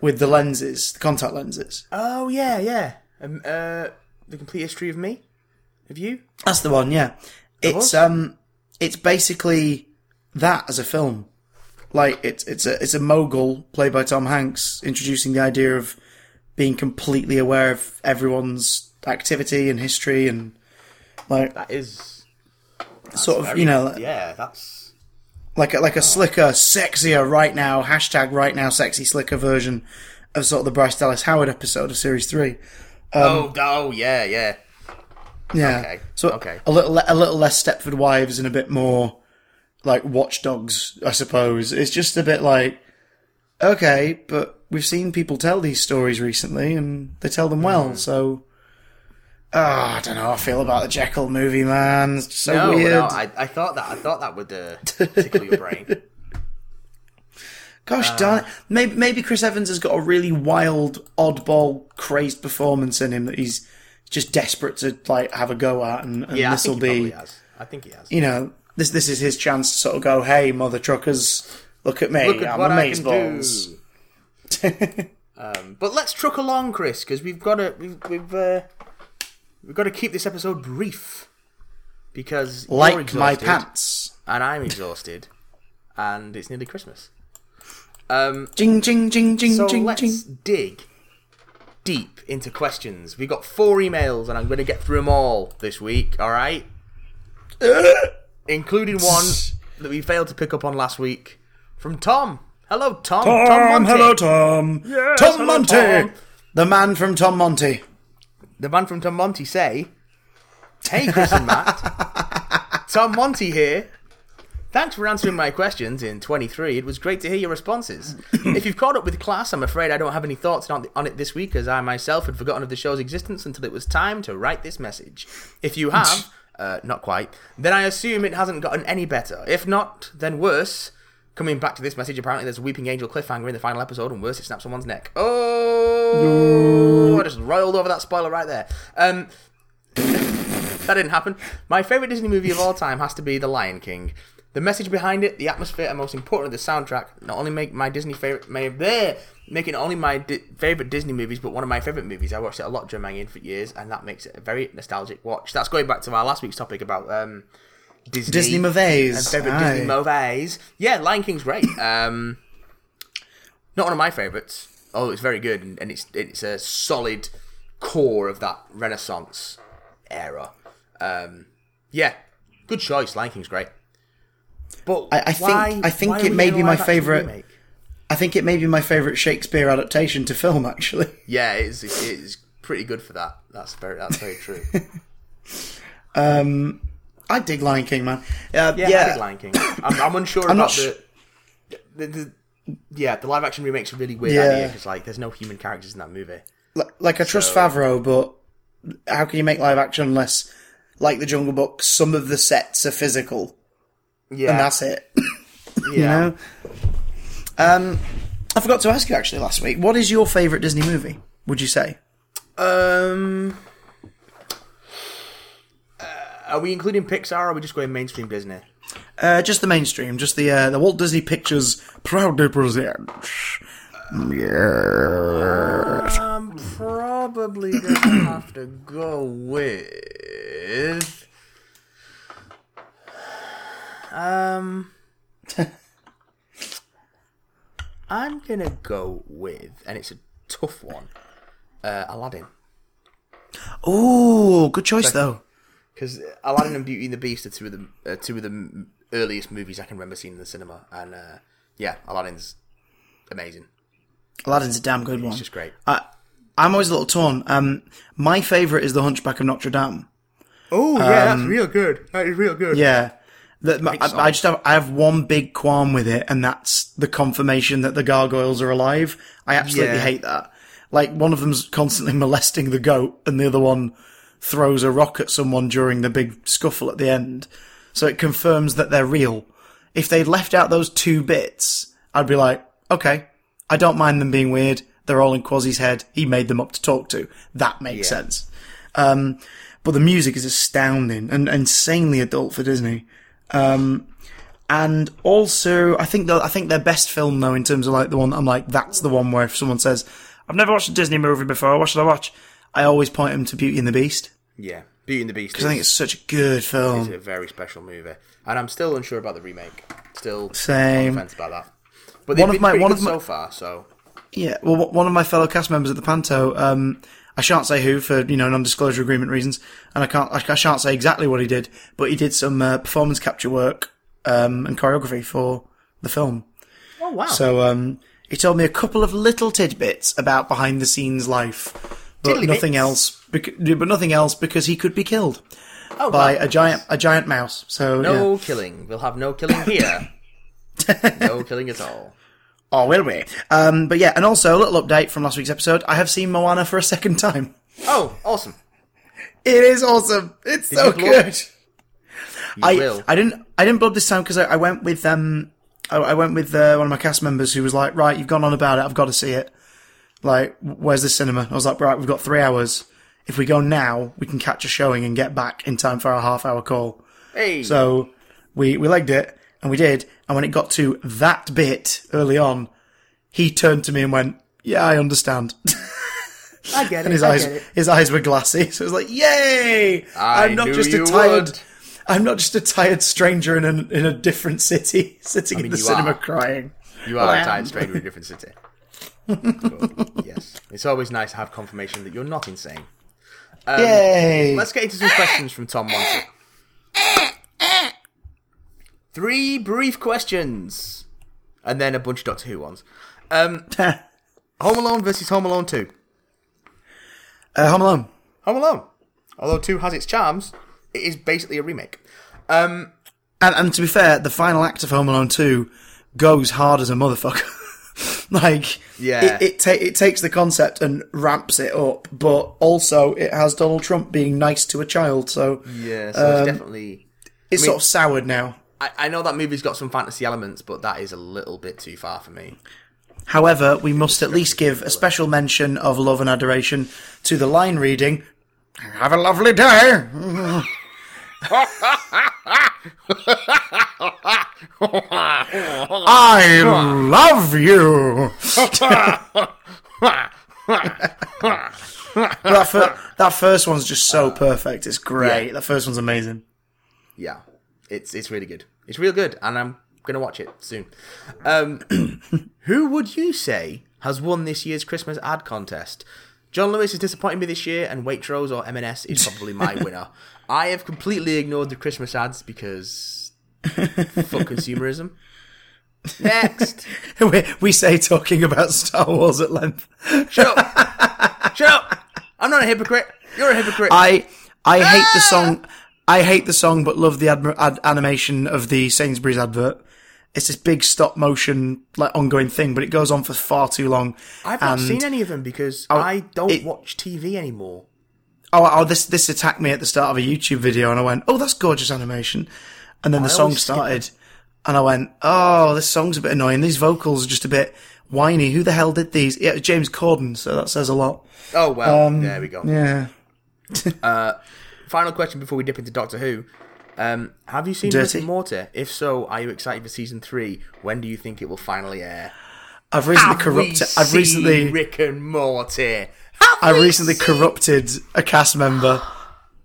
with the lenses, the contact lenses. Oh yeah, yeah. Um, uh, the complete history of me, of you. That's the one. Yeah, it's was? um, it's basically that as a film. Like it's it's a it's a mogul played by Tom Hanks introducing the idea of being completely aware of everyone's activity and history and like That is sort of very- you know Yeah, that's like a, like a slicker, sexier right now hashtag right now sexy slicker version of sort of the Bryce Dallas Howard episode of series three. Um, oh oh yeah yeah. Yeah. Okay, So okay. a little a little less Stepford Wives and a bit more like Watchdogs, I suppose. It's just a bit like okay, but we've seen people tell these stories recently and they tell them well. Hmm. So Ah, I don't know how I feel about the Jekyll movie, man. It's so No, weird. no, I, I thought that I thought that would uh, tickle your brain. Gosh Uh, darn it. Maybe, maybe Chris Evans has got a really wild, oddball, crazed performance in him that he's just desperate to like have a go at, and, and Yeah, this will be, has. I think he has. you know, this this is his chance to sort of go, "Hey, mother truckers, look at me, Look at I'm what I amazeballs." can do. [laughs] um, but let's truck along, Chris, because we've got to we've we've, uh, we've got to keep this episode brief because like my pants. and I'm exhausted, and it's nearly Christmas. Um, Jing, jing, jing, jing, so jing, let's jing. dig deep into questions. We've got four emails, and I'm going to get through them all this week. All right, [laughs] including [laughs] one that we failed to pick up on last week from Tom. Hello, Tom. Tom, Monty. hello, Tom. Yes, Tom hello, Monty, Tom. the man from Tom Monty. The man from Tom Monty say, "Hey, Chris and Matt, [laughs] Tom Monty here. Thanks for answering my questions in 23. It was great to hear your responses. [coughs] if you've caught up with class, I'm afraid I don't have any thoughts on, on it this week, as I myself had forgotten of the show's existence until it was time to write this message. If you [laughs] have, uh, not quite, then I assume it hasn't gotten any better. If not, then worse." Coming back to this message, apparently there's a Weeping Angel cliffhanger in the final episode, and worse, it snaps someone's neck. Oh, I just roiled over that spoiler right there. Um, [laughs] that didn't happen. My favourite Disney movie of all time has to be The Lion King. The message behind it, the atmosphere, and most importantly, the soundtrack not only make my Disney favorite, may there make it only my di- favorite Disney movies, but one of my favorite movies. I watched it a lot during my infant years, and that makes it a very nostalgic watch. That's going back to our last week's topic about um, Disney, Disney movies. and favorite Aye. Disney movies. Yeah, Lion King's great. [laughs] Um, not one of my favorites. Oh, it's very good, and, and it's it's a solid core of that Renaissance era. Um, yeah, good choice. Lion King's great. But I- I think- why- I think it may be my favourite- remake? I think it may be my favourite Shakespeare adaptation to film, actually. [laughs] Yeah, it's it's pretty good for that. That's very that's very true. [laughs] um, I dig Lion King, man. Uh, Yeah, yeah, I did Lion King. I'm, I'm [coughs] unsure I'm about not sh- the, the, the yeah the live action remake's a really weird Yeah. idea because like there's no human characters in that movie. Li- like I trust Favreau, but how can you make live action unless, like the Jungle Book, some of the sets are physical Yeah, and that's it? [coughs] yeah. you know. Um, I forgot to ask you actually last week. What is your favourite Disney movie? Would you say? Um, uh, are we including Pixar? or Are we just going mainstream Disney? Uh, just the mainstream, just the uh, the Walt Disney Pictures proudly presents. Yes. I'm probably gonna [coughs] have to go with. Um, [laughs] I'm gonna go with, and it's a tough one. Uh, Aladdin, Oh, good choice though. because Aladdin and Beauty and the Beast are two of the uh, two of the m- earliest movies I can remember seeing in the cinema, and uh, yeah, Aladdin's amazing. Aladdin's a damn good one. It's just great. I, I'm always a little torn. Um, my favourite is The Hunchback of Notre Dame. Oh yeah, that's real good. That is real good. Yeah. That, I. I just have, I have one big qualm with it, and that's the confirmation that the gargoyles are alive. I absolutely Yeah. hate that. Like, one of them's constantly [laughs] molesting the goat, and the other one throws a rock at someone during the big scuffle at the end. So it confirms that they're real. If they'd left out those two bits, I'd be like, okay, I don't mind them being weird. They're all in Quasi's head. He made them up to talk to. That makes Yeah. sense. Um, but the music is astounding and insanely adult for Disney. Um, and also, I think the, I think their best film though, in terms of like the one I'm like, that's the one where if someone says, "I've never watched a Disney movie before, what should I watch?" I always point them to Beauty and the Beast Yeah. Beauty and the Beast. because I think it's such a good film. It's a very special movie, and I'm still unsure about the remake. Still Same. on about that. But One of my- one of my- so far. So Yeah, well, one of my fellow cast members at the Panto, um, I shan't say who for you know non-disclosure agreement reasons, and I can't, I, I shan't say exactly what he did, but he did some uh, performance capture work um, and choreography for the film. oh wow. So um, he told me a couple of little tidbits about behind the scenes life, but Tiddly nothing bits. else. Bec- but nothing else because he could be killed oh, by wow. a giant a giant mouse. So No yeah. killing. We'll have no killing here. [coughs] no killing at all. Oh, will we? Um, but yeah, and also a little update from last week's episode. I have seen Moana for a second time. Oh, awesome. It is awesome. It's so you good. I will. I didn't I didn't blood this time because I, I went with um I, I went with uh, one of my cast members who was like right you've gone on about it I've got to see it like where's the cinema I was like right we've got three hours if we go now we can catch a showing and get back in time for our half hour call hey. so we we legged it and we did and when it got to that bit early on he turned to me and went yeah I understand [laughs] I get it. and his I eyes get it. his eyes were glassy. [laughs] So it was like, "Yay! I am not knew just a tired. would. I'm not just a tired stranger in a in a different city, [laughs] sitting mean, in the cinema are. crying." You are a tired stranger in a different city. Yes, it's always nice to have confirmation that you're not insane. Um, Yay! Let's get into some questions from Tom Monson. Three brief questions, and then a bunch of Doctor Who ones. Um, [laughs] Home Alone versus Home Alone Two. uh, Home Alone. Home Alone, although Two has its charms, it is basically a remake. Um, And, and to be fair, the final act of Home Alone 2 goes hard as a motherfucker. [laughs] like, Yeah. it it, ta- it takes the concept and ramps it up, but also it has Donald Trump being nice to a child, so yeah, so it's definitely. it's I mean- sort of soured now. I, I know that movie's got some fantasy elements, but that is a little bit too far for me. However, we must at least give a special mention of love and adoration to the line reading. Have a lovely day. I love you. that, fir- that first one's just so perfect. It's great. Yeah. That first one's amazing. Yeah, it's it's really good. It's real good, and I'm gonna watch it soon. Um, [coughs] who would you say has won this year's Christmas ad contest? John Lewis is disappointing me this year, and Waitrose or M&S is probably my [laughs] winner. I have completely ignored the Christmas ads because [laughs] fuck consumerism. Next, [laughs] we, we say talking about Star Wars at length. shut up, shut up. I'm not a hypocrite. You're a hypocrite. I I hate the song. I hate the song, but love the admi- ad- animation of the Sainsbury's advert. It's this big stop motion, like ongoing thing, but it goes on for far too long. I've not seen any of them because I don't it- watch TV anymore. Oh, oh, this this attacked me at the start of a YouTube video, and I went, "Oh, that's gorgeous animation," and then the song started, and I went, "Oh, this song's a bit annoying. These vocals are just a bit whiny. Who the hell did these?" Yeah, James Corden, so that says a lot. Oh well, um, there we go. Yeah, uh, Final question before we dip into Doctor Who. Um, have you seen Dirty. Rick and Morty? If so, are you excited for season three? When do you think it will finally air? I've recently Have corrupted. I've seen recently. Rick and Morty. I recently corrupted a cast member.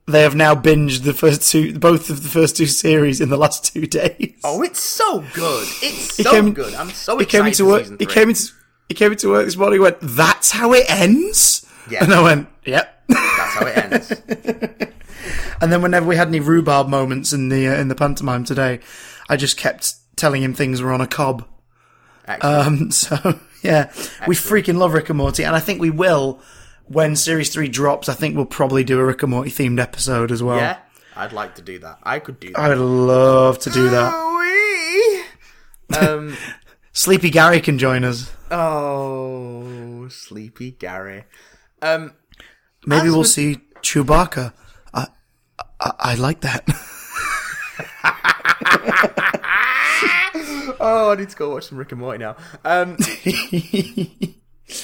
They have now binged the first two, both of the first two series in the last two days. Oh, it's so good! It's so came- good. I'm so excited. he came into work. He came into he came into work this morning. He went, "That's how it ends." Yeah. And I went, "Yep." That's how it ends. [laughs] and then whenever we had any rhubarb moments in the uh, in the pantomime today, I just kept telling him things were on a cob. Um, [laughs] so yeah, we freaking love Rick and Morty, and I think we will when series three drops. I think we'll probably do a Rick and Morty themed episode as well. yeah, I'd like to do that. I could do that. I would love to do that. Um. [laughs] Sleepy Gary can join us. Oh, sleepy Gary. Um. Maybe we'll with- see Chewbacca. I, I, like that. [laughs] Oh, I need to go watch some Rick and Morty now. Um.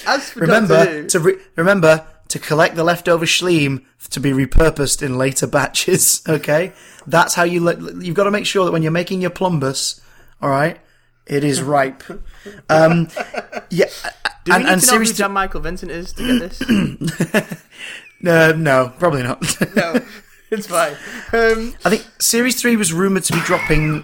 as for remember Who- to re- remember to collect the leftover schleem to be repurposed in later batches. [laughs] Okay, that's how you. Let, you've got to make sure that when you're making your plumbus, all right, it is ripe. [laughs] Um, yeah, do we and, need and to know who John Michael Vincent is to get this? [coughs] uh, no, probably not. no, it's fine. Um. I think series three was rumored to be dropping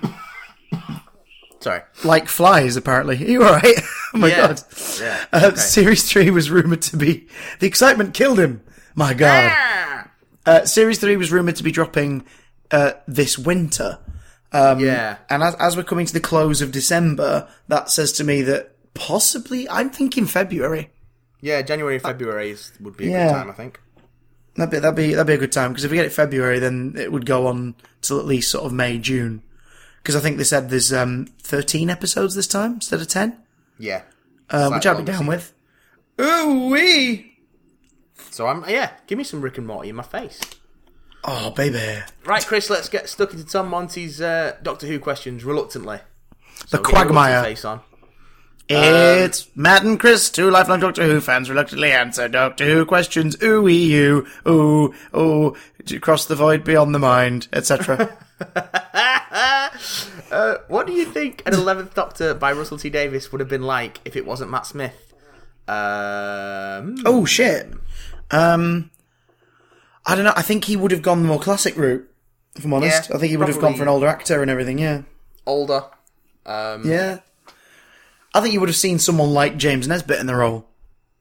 Sorry. like flies. Apparently, Are [laughs] you all right? oh my Yeah. god. Yeah. Uh, okay. Series three was rumored to be the excitement killed him. My god. Ah! Uh, series three was rumored to be dropping uh, this winter. yeah. And as, as we're coming to the close of December, that says to me that possibly I'm thinking February. Yeah. January, February is, would be a Yeah. good time, I think. That'd be that'd be that'd be a good time because if we get it February, then it would go on till at least sort of May June. Because I think they said there's um 13 episodes this time instead of 10, Yeah. uh, which I'd be down with. Ooh wee! So I'm yeah. Give me some Rick and Morty in my face. Oh baby, Right, Chris. Let's get stuck into Tom Monty's uh, Doctor Who questions reluctantly. the So your Quagmire. face on. It's Matt and Chris, two lifelong Doctor Who fans, reluctantly answer Doctor Who questions. Ooh wee you, ooh ooh, to cross the void beyond the mind, etc. [laughs] Uh, what do you think an Eleventh Doctor by Russell T Davies would have been like if it wasn't Matt Smith? Um, oh shit. Um, I don't know. I think he would have gone the more classic route. If I'm honest, Yeah, I think he would have gone for an older actor and everything. Yeah, older. Um, yeah. I think you would have seen someone like James Nesbitt in the role.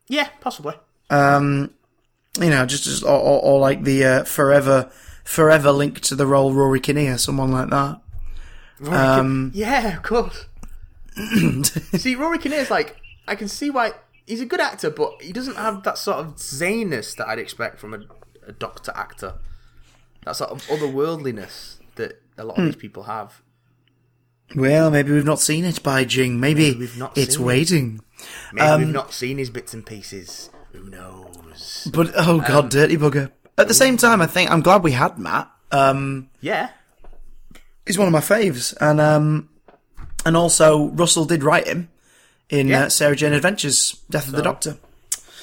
yeah, possibly. Um, you know, just, just or, or, or like the uh, forever, forever linked to the role Rory Kinnear, someone like that. Um, Yeah, of course. [laughs] see, Rory Kinnear's like I can see why he's a good actor, but he doesn't have that sort of zaniness that I'd expect from a, a Doctor actor. That sort of otherworldliness that a lot of these people have. Well, maybe we've not seen it by Jing. Maybe, we've not it's seen it. waiting. Maybe Um, we've not seen his bits and pieces. Who knows? But oh god, Um, dirty bugger. At the same time, I think I'm glad we had Matt. Um, Yeah, he's one of my faves, and um, and also Russell did write him in Yeah. uh, Sarah Jane Adventures: Death of the Doctor.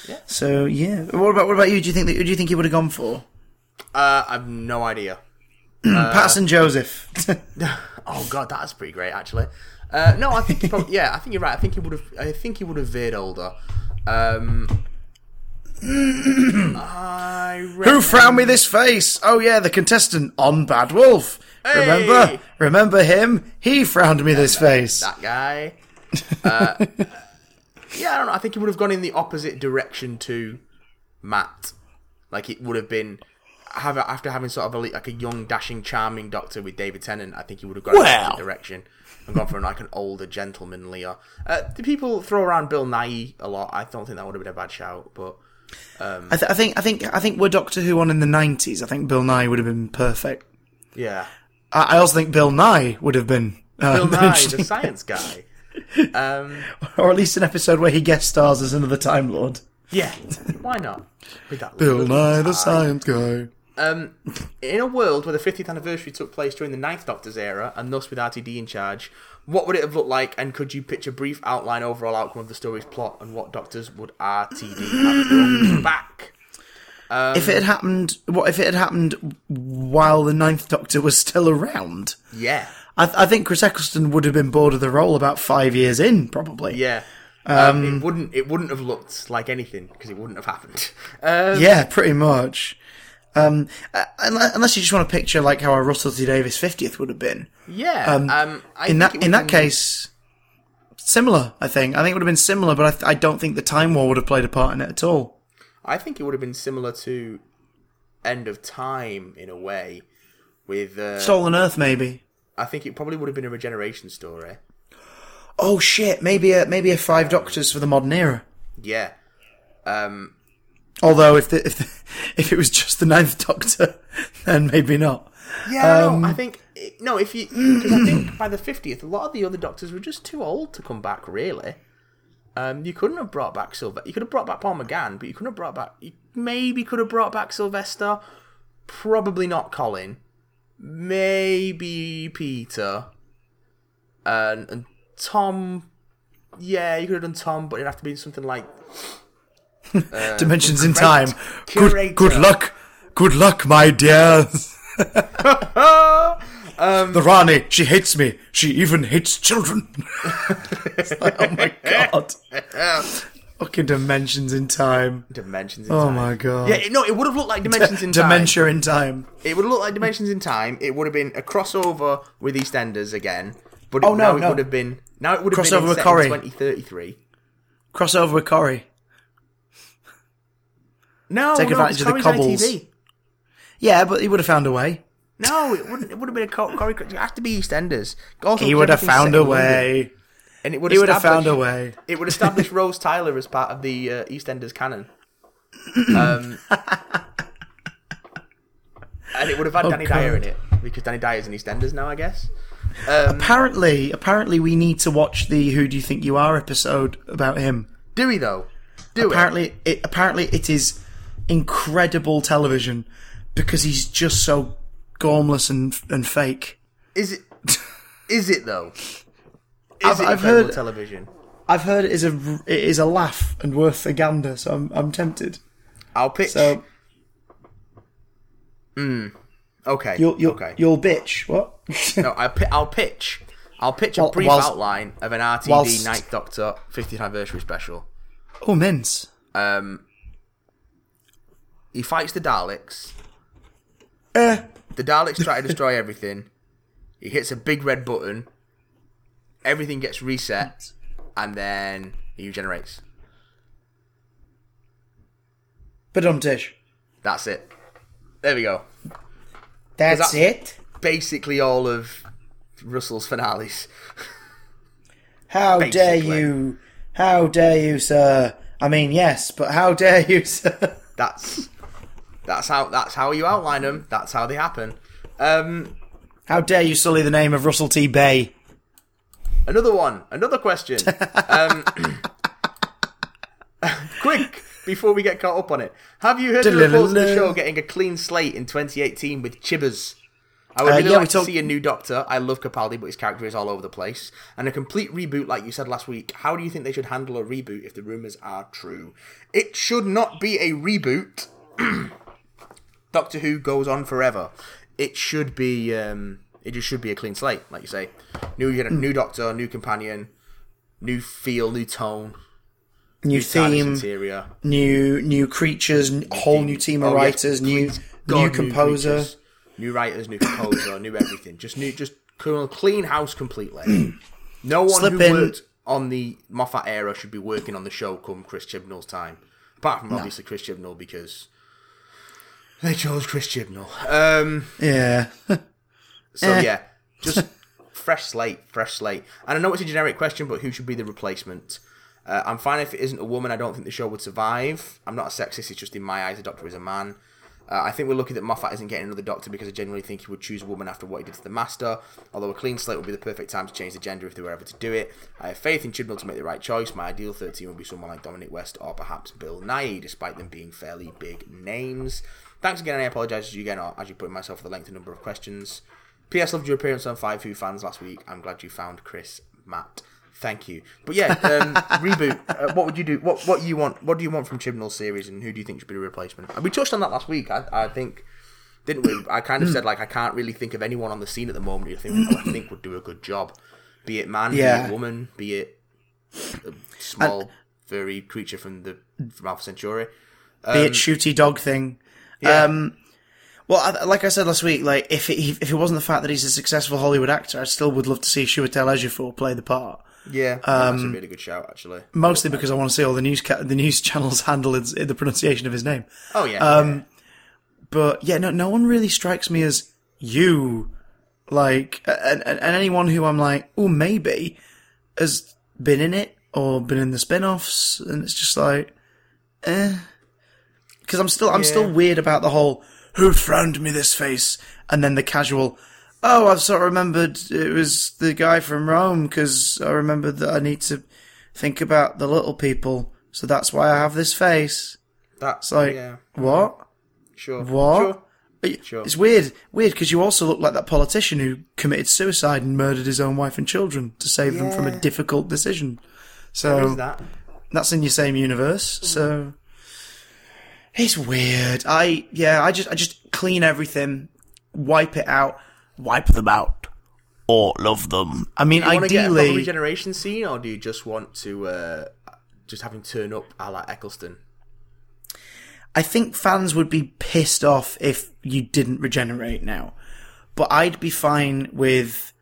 Yeah. So yeah, what about what about you? Do you think that do you think he would have gone for? uh, I've no idea. [clears throat] Paterson Joseph. [laughs] Oh god, that's pretty great actually. Uh, no, I think probably, yeah, I think you're right. I think he would have. I think he would have veered older. Um, [clears throat] I Who frowned me this face? Oh yeah, the contestant on Bad Wolf. Remember? Hey! Remember him? He frowned me this face. that guy. Uh, [laughs] yeah, I don't know. I think he would have gone in the opposite direction to Matt. Like it would have been have after having sort of a, like a young, dashing, charming Doctor with David Tennant. I think he would have gone in the Well. opposite direction and gone for like an older gentleman Leah. Uh, do people throw around Bill Nye a lot? I don't think that would have been a bad shout, but I, th- I think I think I think we're Doctor Who on in the nineties. I think Bill Nye would have been perfect. yeah, I, I also think Bill Nye would have been uh, Bill [laughs] Nye, the science guy. Um, [laughs] or at least an episode where he guest stars as another Time Lord. yeah, why not? Bill Nye, the science guy. Um, in a world where the 50th anniversary took place during the Ninth Doctor's era, and thus with RTD in charge, what would it have looked like, and could you pitch a brief outline overall outcome of the story's plot, and what Doctors would RTD have [coughs] back? if it had happened, what if it had happened while the Ninth Doctor was still around? Yeah, I, th- I think Chris Eccleston would have been bored of the role about five years in, probably. yeah. Um, it wouldn't. It wouldn't have looked like anything because it wouldn't have happened. [laughs] Um, Yeah, pretty much. Um, uh, unless you just want to picture like how a Russell T Davies fiftieth would have been. yeah. Um, I in that in that been- case, similar. I think I think it would have been similar, but I, th- I don't think the Time War would have played a part in it at all. I think it would have been similar to End of Time in a way. With, uh, Stolen Earth, maybe. I think it probably would have been a regeneration story. Oh shit! Maybe a maybe a Five Doctors for the modern era. Yeah. Um, Although if the, if the, [laughs] if it was just the Ninth Doctor, [laughs] then maybe not. Yeah, Um, no, I think no. If you because I think by the fiftieth, a lot of the other doctors were just too old to come back. Really, um, you couldn't have brought back Sylvester. You could have brought back Paul McGann, but you couldn't have brought back. You maybe could have brought back Sylvester. Probably not Colin. Maybe Peter. And, and Tom. Yeah, you could have done Tom, but it'd have to be something like Dimensions in time. Good, curator. good luck. Good luck, my dears. [laughs] Um, the Rani, she hates me. She even hates children. [laughs] Like, oh my god. [laughs] Fucking dimensions in time. Dimensions in time. Oh Time. my god. Yeah, no, it would have looked like Dimensions in Time. Dementia in time. It would have looked like Dimensions in Time. It would have been a crossover with EastEnders again. But Oh, no, now it would have been now it would have Crossover been with Corrie. 2033. Crossover with Corrie. No, Take no, advantage of the cobbles. TV. Yeah, but he would have found a way. No, it wouldn't. It would have been a Co- Corrie. It has to be EastEnders. Also, He would have everything's found set a in London. way. and it would He would have found a way. It would establish [laughs] Rose Tyler as part of the uh, EastEnders canon. [clears throat] Um, and it would have had Oh, Danny Dyer in God. it because Danny Dyer's in EastEnders now, I guess. Um, Apparently, apparently, we need to watch the "Who Do You Think You Are" episode about him. do we though? Do it. Apparently, it apparently it is incredible television because he's just so gormless and and fake. Is it? Is it though? Is I've- it I've heard- television? I've heard it is a it is a laugh and worth a gander, so I'm I'm tempted. I'll pitch. So okay. you'll you'll okay. you'll bitch what? [laughs] no, I I'll pitch. I'll pitch a brief outline of an RTD whilst- Ninth Doctor 50th anniversary special. oh, mince. Um, he fights the Daleks. Eh, The Daleks try to destroy everything. He hits a big red button. Everything gets reset, and then he regenerates. but um dish. That's it. There we go. That's that- it. Basically, all of Russell's finales. [laughs] How dare you? How dare you, sir? I mean, yes, but how dare you, sir? That's that's how that's how you outline them. That's how they happen. Um, How dare you sully the name of Russell T. Bay? Another one. Another question. um, [laughs] quick, before we get caught up on it. Have you heard the reports of the show getting a clean slate in 2018 with Chibbers? I would Uh, really yeah, we like to talk- see a new Doctor. I love Capaldi, but his character is all over the place. And a complete reboot, like you said last week. How do you think they should handle a reboot if the rumours are true? It should not be a reboot. [clears throat] Doctor Who goes on forever. It should be. Um, it just should be a clean slate, like you say. New, you know, new Doctor, new companion, new feel, new tone, New TARDIS theme, interior, new new creatures, n- whole new team of Oh, yes, writers, new please, new God, composer. creatures, new writers, new composer, new everything. Just new, just clean house completely. [clears throat] no one Slip who in- worked on the Moffat era should be working on the show come Chris Chibnall's time. Apart from obviously Chris Chibnall because they chose Chris Chibnall. Um, yeah, [laughs] so Eh. yeah, just fresh slate, fresh slate. And I know it's a generic question, but who should be the replacement? Uh, I'm fine if it isn't a woman. I don't think the show would survive. I'm not a sexist. It's just in my eyes, the Doctor is a man. Uh, I think we're lucky that Moffat isn't getting another Doctor because I genuinely think he would choose a woman after what he did to the Master. Although a clean slate would be the perfect time to change the gender if they were ever to do it. I have faith in Chibnall to make the right choice. My ideal 13 would be someone like Dominic West or perhaps Bill Nye, despite them being fairly big names. Thanks again, and I apologise as you again as you put myself for the lengthy number of questions. P.S. Loved your appearance on Five Who Fans last week. I'm glad you found Chris, Matt. Thank you. But yeah, um, [laughs] reboot. Uh, what would you do? What what you want? What do you want from Chibnall's series, and who do you think should be the replacement? And we touched on that last week. I, I think, didn't we? I kind of said like I can't really think of anyone on the scene at the moment. who I think I think would do a good job. Be it man, be it woman, be it small furry creature from the from Alpha Centauri. be it shooty dog thing. Yeah. Um, well, like I said last week, like if it, if it wasn't the fact that he's a successful Hollywood actor, I still would love to see Chiwetel Ejiofor play the part. Yeah, um, that's a really good shout actually. Mostly because I want to see all the news ca- the news [laughs] channels handle his, the pronunciation of his name. Oh yeah, Um, But yeah, no, no one really strikes me as you. Like, and, and, and anyone who I'm like, oh, maybe has been in it or been in the spin-offs, and it's just like, eh. Because I'm still, I'm still weird about the whole who frowned me this face? And then the casual, oh, I've sort of remembered it was the guy from Rome because I remembered that I need to think about the little people, so that's why I have this face. That's like, yeah, what? sure. What? Sure. Sure. It's weird, weird because you also look like that politician who committed suicide and murdered his own wife and children to save them from a difficult decision. So that? that's in your same universe. Mm-hmm. So it's weird. I yeah, I just I just clean everything, wipe it out, wipe them out, all of them. I mean, Do you want to get a ideally, regeneration scene, or do you just want to uh, just have him turn up a la Eccleston? I think fans would be pissed off if you didn't regenerate now. But I'd be fine with,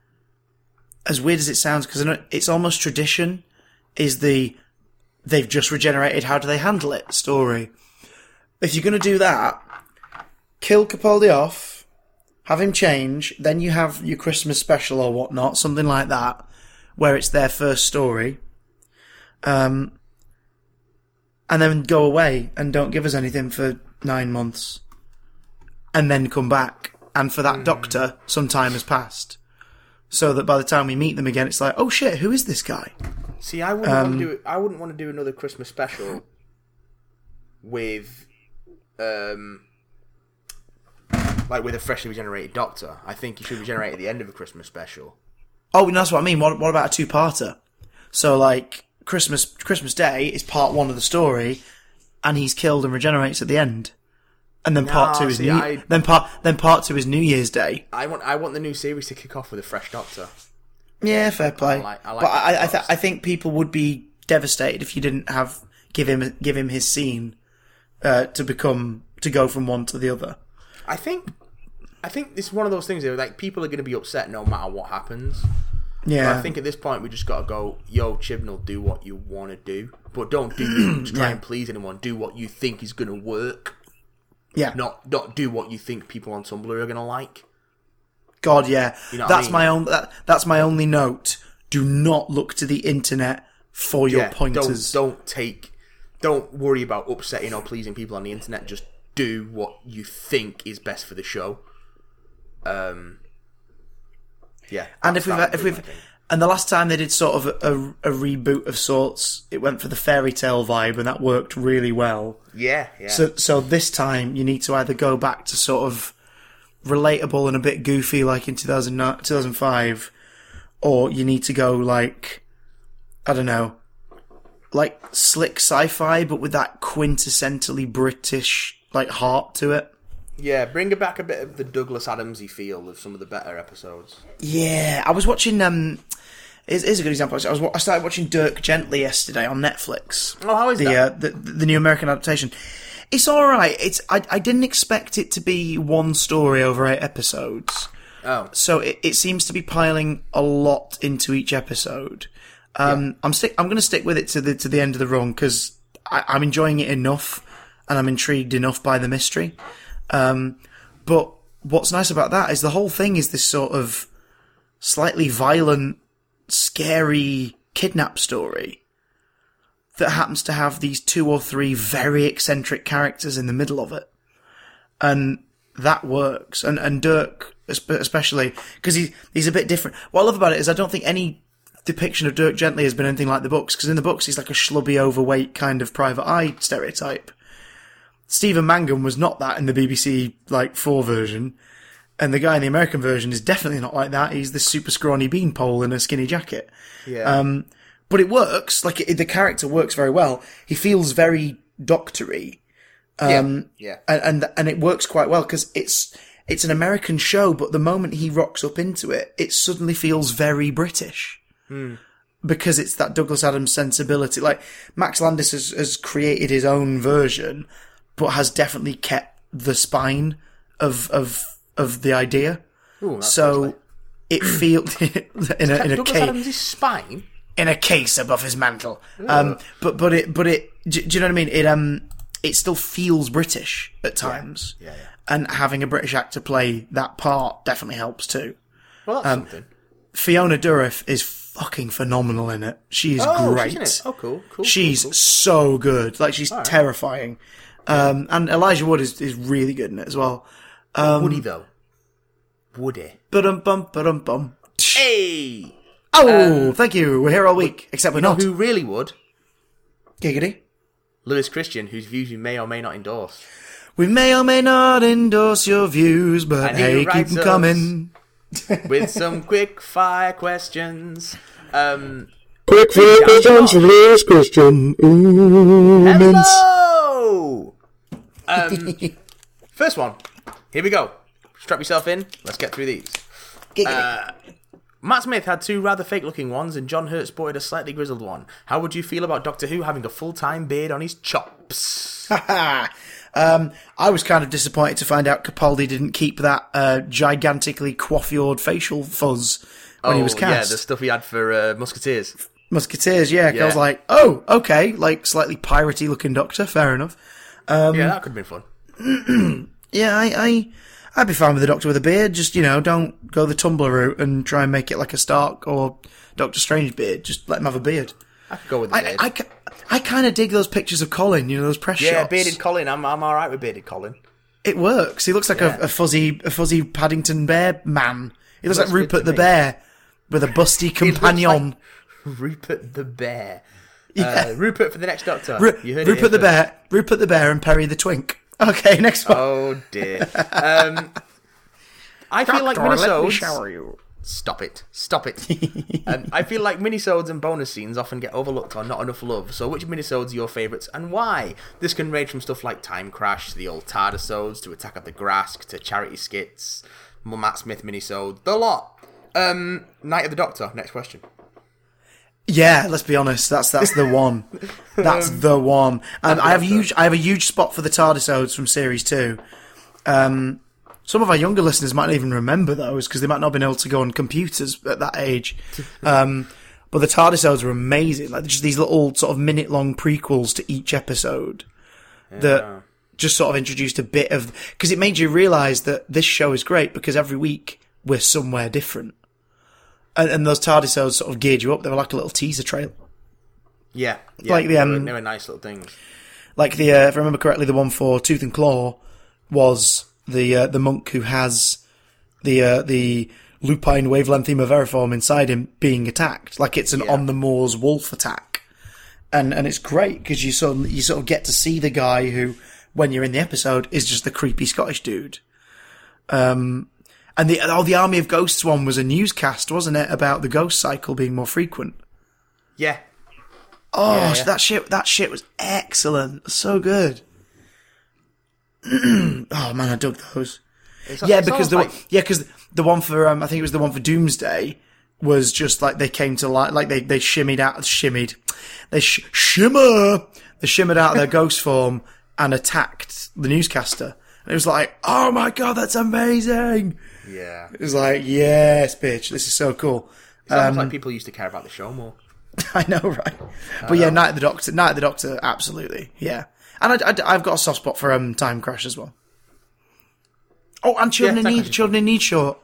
as weird as it sounds, because it's almost tradition, is the they've just regenerated, how do they handle it story. If you're going to do that, kill Capaldi off, have him change, then you have your Christmas special or whatnot, something like that, where it's their first story. Um, and then go away and don't give us anything for nine months, and then come back. And for that doctor, some time has passed, so that by the time we meet them again, it's like, oh shit, who is this guy? See, I wouldn't Um, want to do. I wouldn't want to do another Christmas special with, um, like with a freshly regenerated Doctor. I think you should regenerate at the end of a Christmas special. Oh, that's what I mean. What, what about a two-parter? So like Christmas Christmas Day is part one of the story, and he's killed and regenerates at the end, and then part two is see, new, I- then part then part two is New Year's Day. I want. I want the new series to kick off with a fresh Doctor. Yeah, fair play. like- I like but I, I, th- I think people would be devastated if you didn't have give him give him his scene uh, to become to go from one to the other. I think. I think this is one of those things where like people are going to be upset no matter what happens. Yeah, But I think at this point we just got to go, yo, Chibnall, do what you want to do, but don't do to try and please anyone. Do what you think is going to work, yeah. not not do what you think people on Tumblr are going to like. God, yeah. You know what I that's mean? my own. That, that's my only note. Do not look to the internet for your Yeah, pointers. Don't don't take, don't worry about upsetting or pleasing people on the internet. Just do what you think is best for the show. Um. Yeah, and if we've if we've and the last time they did sort of a, a, a reboot of sorts, it went for the fairy tale vibe, and that worked really well. yeah, yeah, So so this time you need to either go back to sort of relatable and a bit goofy like in 2009 2005 or you need to go like I don't know like slick sci-fi but with that quintessentially British like heart to it. yeah. Bring it back a bit of the Douglas Adamsy feel of some of the better episodes. Yeah, I was watching um is here's a good example. I was I started watching Dirk Gently yesterday on Netflix. Oh, how is the, that? Uh, the the new American adaptation? It's all right. It's I I didn't expect it to be one story over eight episodes. Oh, So it, it seems to be piling a lot into each episode. Um, I'm stick. I'm going to stick with it to the to the end of the run because I'm enjoying it enough, and I'm intrigued enough by the mystery. Um, but what's nice about that is the whole thing is this sort of slightly violent, scary kidnap story that happens to have these two or three very eccentric characters in the middle of it, and that works. And and Dirk especially because he he's a bit different. What I love about it is I don't think any depiction of Dirk Gently has been anything like the books because in the books he's like a schlubby, overweight kind of private eye stereotype. Stephen Mangan was not that in the BBC like four version, and the guy in the American version is definitely not like that. He's this super scrawny beanpole in a skinny jacket yeah. Um, but it works. Like it, the character works very well. He feels very doctory, um, yeah, and and, and it works quite well because it's it's an American show. But the moment he rocks up into it, it suddenly feels very British. Because it's that Douglas Adams sensibility. Like Max Landis has, has created his own version, but has definitely kept the spine of of of the idea. Ooh, so it [clears throat] feels [laughs] in a in a case spine. in a case above his mantle. Um, but but it but it do, do you know what I mean? It um it still feels British at times. Yeah, yeah. And having a British actor play that part definitely helps too. Well, that's Um, something. Fiona Dourif is fucking phenomenal in it. She is Oh, great. she's it. Oh, cool, cool. She's cool, cool. so good. Like she's terrifying. Um, and Elijah Wood is, is really good in it as well. Um, Woody though. Woody. Ba-dum bum ba-dum bum. Hey. Oh, thank you. We're here all week, except we're not. Who really would? Giggity. Lewis Christian, whose views you may or may not endorse. We may or may not endorse your views, but And he hey, keep them coming. with some quick fire questions. Um, Quick fire questions for Lewis Christian. Ooh, mince. hello. Um, first one. Here we go. Strap yourself in. Let's get through these. Giggity. Matt Smith had two rather fake-looking ones, and John Hurt sported a slightly grizzled one. How would you feel about Doctor Who having a full-time beard on his chops? [laughs] um, I was kind of disappointed to find out Capaldi didn't keep that uh, gigantically coiffured facial fuzz when he was Oh, yeah, the stuff he had for uh, Musketeers. Musketeers, yeah. I was like, oh, okay, like slightly piratey looking Doctor, fair enough. Um, yeah, that could have been fun. [clears throat] Yeah, I, I, I'd be fine with the Doctor with a beard. Just you know, don't go the Tumblr route and try and make it like a Stark or Doctor Strange beard. Just let him have a beard. I could go with the I, beard. I, ca- I kind of dig those pictures of Colin. You know, those press yeah, shots. bearded Colin. I'm I'm all right with bearded Colin. It works. He looks like Yeah. a, a fuzzy, a fuzzy Paddington Bear man. He looks, Looks like Rupert the me. Bear with a busty [laughs] companion. [laughs] Rupert the Bear. Uh, Rupert for the next Doctor. Ru- you heard Rupert here the. Bear, Rupert the Bear, and Perry the Twink. Okay, next one. Oh dear. Um, I feel like minisodes. you. Stop it. Stop it. [laughs] um, I feel like minisodes and bonus scenes often get overlooked or not enough love. So, which minisodes are your favourites and why? This can range from stuff like Time Crash to the old TARDISodes to Attack of the Grask to Charity Skits, Matt Smith minisode, the lot. Um, Night of the Doctor. Next question. Yeah, let's be honest. That's that's the one. [laughs] That's the one. And I have a huge I have a huge spot for the TARDIS Tardisodes from series two. Um, some of our younger listeners might not even remember those because they might not have been able to go on computers at that age. [laughs] Um, but the TARDIS Tardisodes were amazing. Like just these little sort of minute long prequels to each episode that just sort of introduced a bit of because it made you realise that this show is great because every week we're somewhere different. And, and those Tardisodes sort of geared you up. They were like a little teaser trail. Yeah. yeah Like the, they, were, um, they were nice little things. like the uh, if I remember correctly, the one for Tooth and Claw was the uh, the monk who has the uh, the lupine wavelength haemovariform inside him being attacked, like it's an Yeah. on the moors wolf attack, and and it's great because you sort of, you sort of get to see the guy who, when you're in the episode, is just the creepy Scottish dude. Um, and the oh the Army of Ghosts one was a newscast, wasn't it, about the ghost cycle being more frequent. Yeah. Oh, Yeah, so yeah. that shit! That shit was excellent. So good. [clears throat] oh man, I dug those. It's, Yeah, it's because the one, like- yeah, because the one for um, I think it was the one for Doomsday was just like they came to light, like they they shimmied out, shimmied, they sh- shimmer, they shimmered out of their [laughs] ghost form and attacked the newscaster. And it was like, oh my god, that's amazing! Yeah. It was like, yes, bitch, this is so cool. It's almost Um, like people used to care about the show more. [laughs] I know, right? But yeah, Night of the Doctor, Night of the Doctor, absolutely, yeah. And I, have got a soft spot for um, Time Crash as well. Oh, and Children Yeah, in Need, Children in Need short.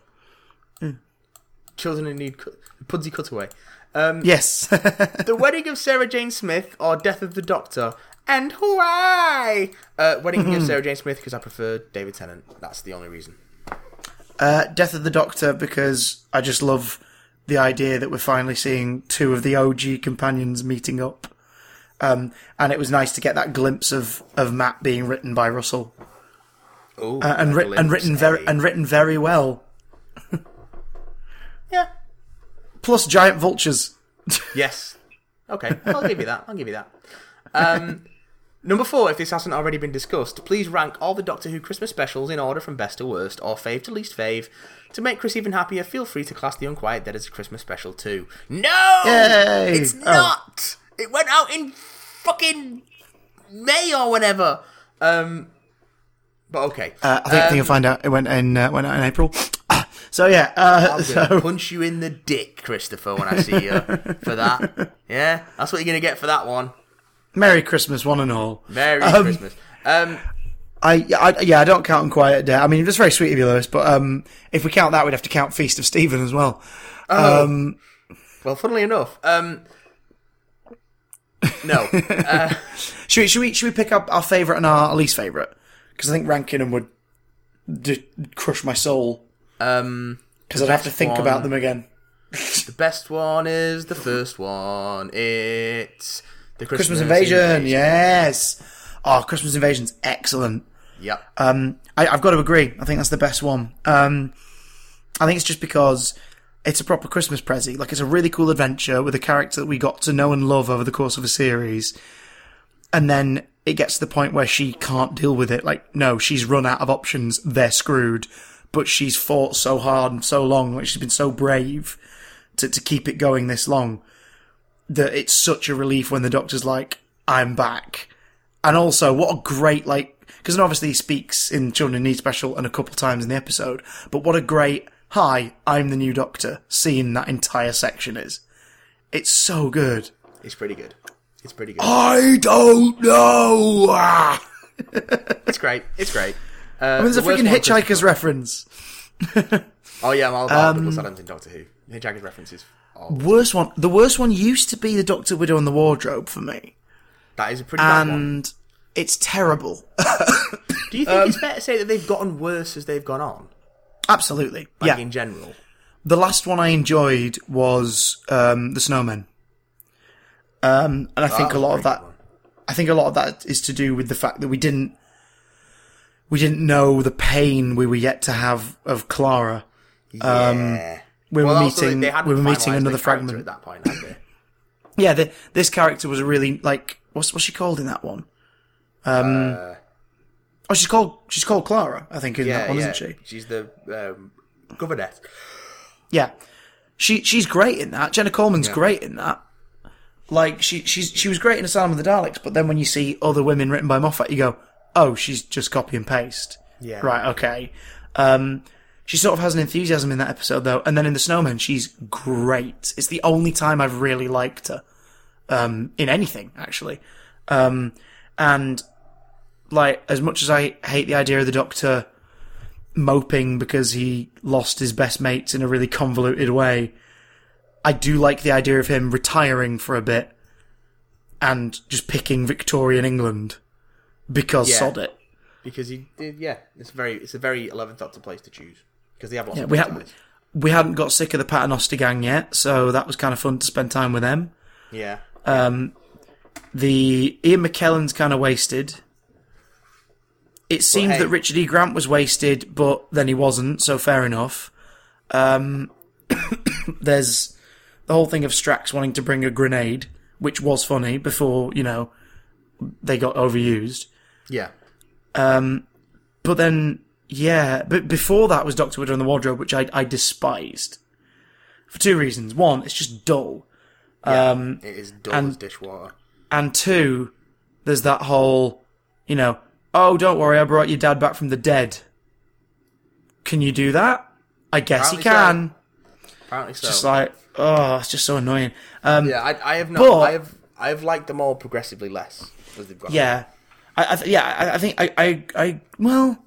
Children in Need, cut- Pudsey Cutaway. Um, Yes, [laughs] The Wedding of Sarah Jane Smith or Death of the Doctor? And why? Uh, Wedding of [laughs] Sarah Jane Smith because I prefer David Tennant. That's the only reason. Uh, Death of the Doctor because I just love the idea that we're finally seeing two of the OG companions meeting up. Um, and it was nice to get that glimpse of, of Matt being written by Russell Oh, uh, and, writ- and written very and written very well. [laughs] yeah. Plus giant vultures. [laughs] Yes. Okay, I'll give you that. I'll give you that. Um, number four, if this hasn't already been discussed, please rank all the Doctor Who Christmas specials in order from best to worst, or fave to least fave. To make Chris even happier, feel free to class The Unquiet Dead as a Christmas special too. No! Yay! It's Oh. not! It went out in fucking May or whenever. Um, but okay. Uh, I think, I think you'll find out it went in uh, went out in April. [coughs] so yeah, uh, I'm so [laughs] punch you in the dick, Christopher, when I see you for that. [laughs] Yeah, that's what you're gonna get for that one. Merry Christmas, one and all. Merry Um, Christmas. Um, I, I yeah, I don't count Unquiet Dead. I mean, it's very sweet of you, Lewis, but um, if we count that, we'd have to count Feast of Stephen as well. well, funnily enough, um, No. [laughs] Uh, Should we, should we, should we pick up our favourite and our least favourite? Because I think ranking them would d- crush my soul. um, Because I'd have to think one- about them again. the best one is the first one. It's the Christmas Christmas, Invasion, yes. Oh, Christmas Invasion's excellent. Yeah. Um, I, I've got to agree. I think that's the best one. Um, I think it's just because it's a proper Christmas prezi. Like it's a really cool adventure with a character that we got to know and love over the course of a series, and then it gets to the point where she can't deal with it. Like, no, she's run out of options. They're screwed. But she's fought so hard and so long. Like she's been so brave to to keep it going this long that it's such a relief when the doctor's like, "I'm back." And also, what a great like because obviously he speaks in Children in Need special and a couple times in the episode. But what a great "Hi, I'm the new Doctor" scene that entire section is. It's so good. It's pretty good. It's pretty good. I don't know. Ah! [laughs] It's great. It's great. Uh, I mean, there's a the worst freaking Hitchhiker's reference. [laughs] Oh yeah, I'm all about Um, Douglas Adams in Doctor Who. Hitchhiker's references. Oh, Worst one. The worst one used to be the Doctor Widow and the Wardrobe for me, that is a pretty bad one. and it's terrible. [laughs] Do you think it's fair to say that they've gotten worse as they've gone on? Absolutely. Like yeah. in general. The last one I enjoyed was um, the Snowmen, um, and I think a lot of that. one. I think a lot of that is to do with the fact that we didn't we didn't know the pain we were yet to have of Clara. Yeah. We well, were meeting we were meeting another fragment. at that point? [clears throat] Yeah, the, this character was a really like what's what's she called in that one? Um, oh, she's called she's called Clara, I think, in Yeah, that one, yeah. isn't she? She's the um, governess. Yeah, she she's great in that. Jenna Coleman's great in that. Like she she's she was great in Asylum of the Daleks, but then when you see other women written by Moffat, you go, oh, she's just copy and paste. Yeah. Right. Okay. Um, she sort of has an enthusiasm in that episode though, and then in the Snowman, she's great. It's the only time I've really liked her um, in anything actually. Um, and like as much as I hate the idea of the Doctor moping because he lost his best mates in a really convoluted way. I do like the idea of him retiring for a bit and just picking Victorian England because Yeah. sod it. Because he did, yeah. It's very, it's a very eleventh Doctor place to choose because they have lots Yeah, of we ha- We hadn't got sick of the Paternoster gang yet, so that was kind of fun to spend time with them. Yeah, The Ian McKellen's kind of wasted. It seemed hey. that Richard E. Grant was wasted, but then he wasn't, so fair enough. Um, [coughs] there's the whole thing of Strax wanting to bring a grenade, which was funny before, you know, they got overused. yeah. But then, yeah, but before that was Doctor Widow and the Wardrobe, which I, I despised. For two reasons. One, it's just dull. Um, It is dull and- as dishwater. And two, there's that whole, you know, oh, don't worry, I brought your dad back from the dead. Can you do that? I guess Apparently you can. Apparently so. Just like, oh, it's just so annoying. Um, yeah, I, I have not. But- I have. I have liked them all progressively less as they've got. yeah. I, I th- yeah, I, I think I, I, I, well,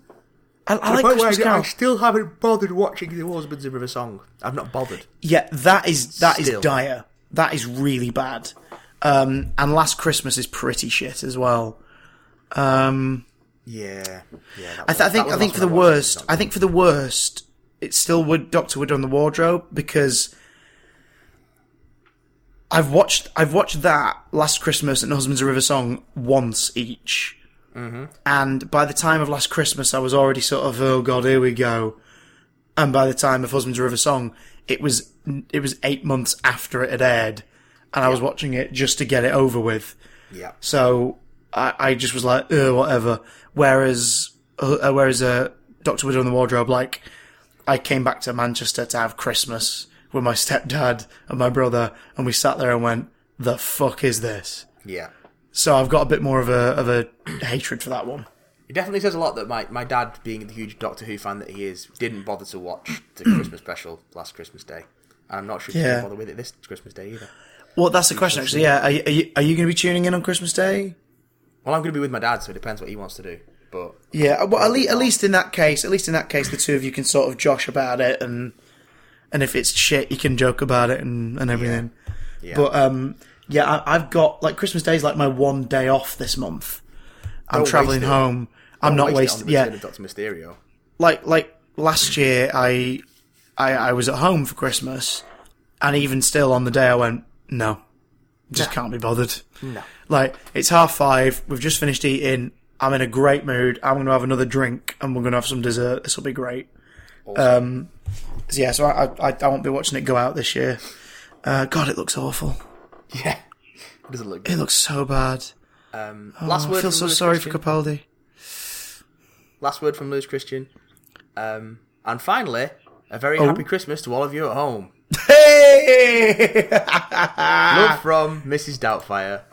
I, I like Christmas Carol. still haven't bothered watching the Husbands of River Song. I've not bothered. Yeah, that is that is Still. dire. That is really bad. Um, and Last Christmas is pretty shit as well. Um, Yeah, yeah. I, was- th- I think I think for the I worst, I think for the worst, it's still would Doctor Wood on the wardrobe because I've watched I've watched that Last Christmas and the Husbands of River Song once each, Mm-hmm. and by the time of Last Christmas, I was already sort of oh god, here we go, and by the time of Husbands River Song, it was it was eight months after it had aired, and I was watching it just to get it over with. Yeah, So I, I just was like, uh, whatever. Whereas, uh, whereas uh, Doctor Widow in the Wardrobe, like, I came back to Manchester to have Christmas with my [laughs] stepdad and my brother, and we sat there and went, "The fuck is this?" yeah. So I've got a bit more of a of a hatred for that one. It definitely says a lot that my, my dad, being the huge Doctor Who fan that he is, didn't bother to watch the [clears throat] Christmas special last Christmas Day. And I'm not sure he's Yeah. going to bother with it this Christmas Day either. Well, that's the question, actually. Yeah, are you, are you, are you going to be tuning in on Christmas Day? Well, I'm going to be with my dad, so it depends what he wants to do. But Yeah, well, at least, at least in that case, at least in that case, the two of you can sort of josh about it, and and if it's shit, you can joke about it and and everything. Yeah. But um, Yeah, I, I've got like Christmas Day is like my one day off this month. I'm Don't traveling home. I'm not wasting. Yeah, Doctor Mysterio. like like last year, I, I I was at home for Christmas, and even still on the day, I went no, just can't be bothered. No. Like it's half five. We've just finished eating. I'm in a great mood. I'm going to have another drink, and we're going to have some dessert. This will be great. Um, so yeah, so I, I I won't be watching it go out this year. Uh, God, it looks awful. Yeah. It doesn't look It looks so bad. Um, Oh, last word I feel so Lewis sorry Christian. for Capaldi. Last word from Lewis Christian. Um, and finally, a very Oh. happy Christmas to all of you at home. Hey! Love from Mrs. Doubtfire.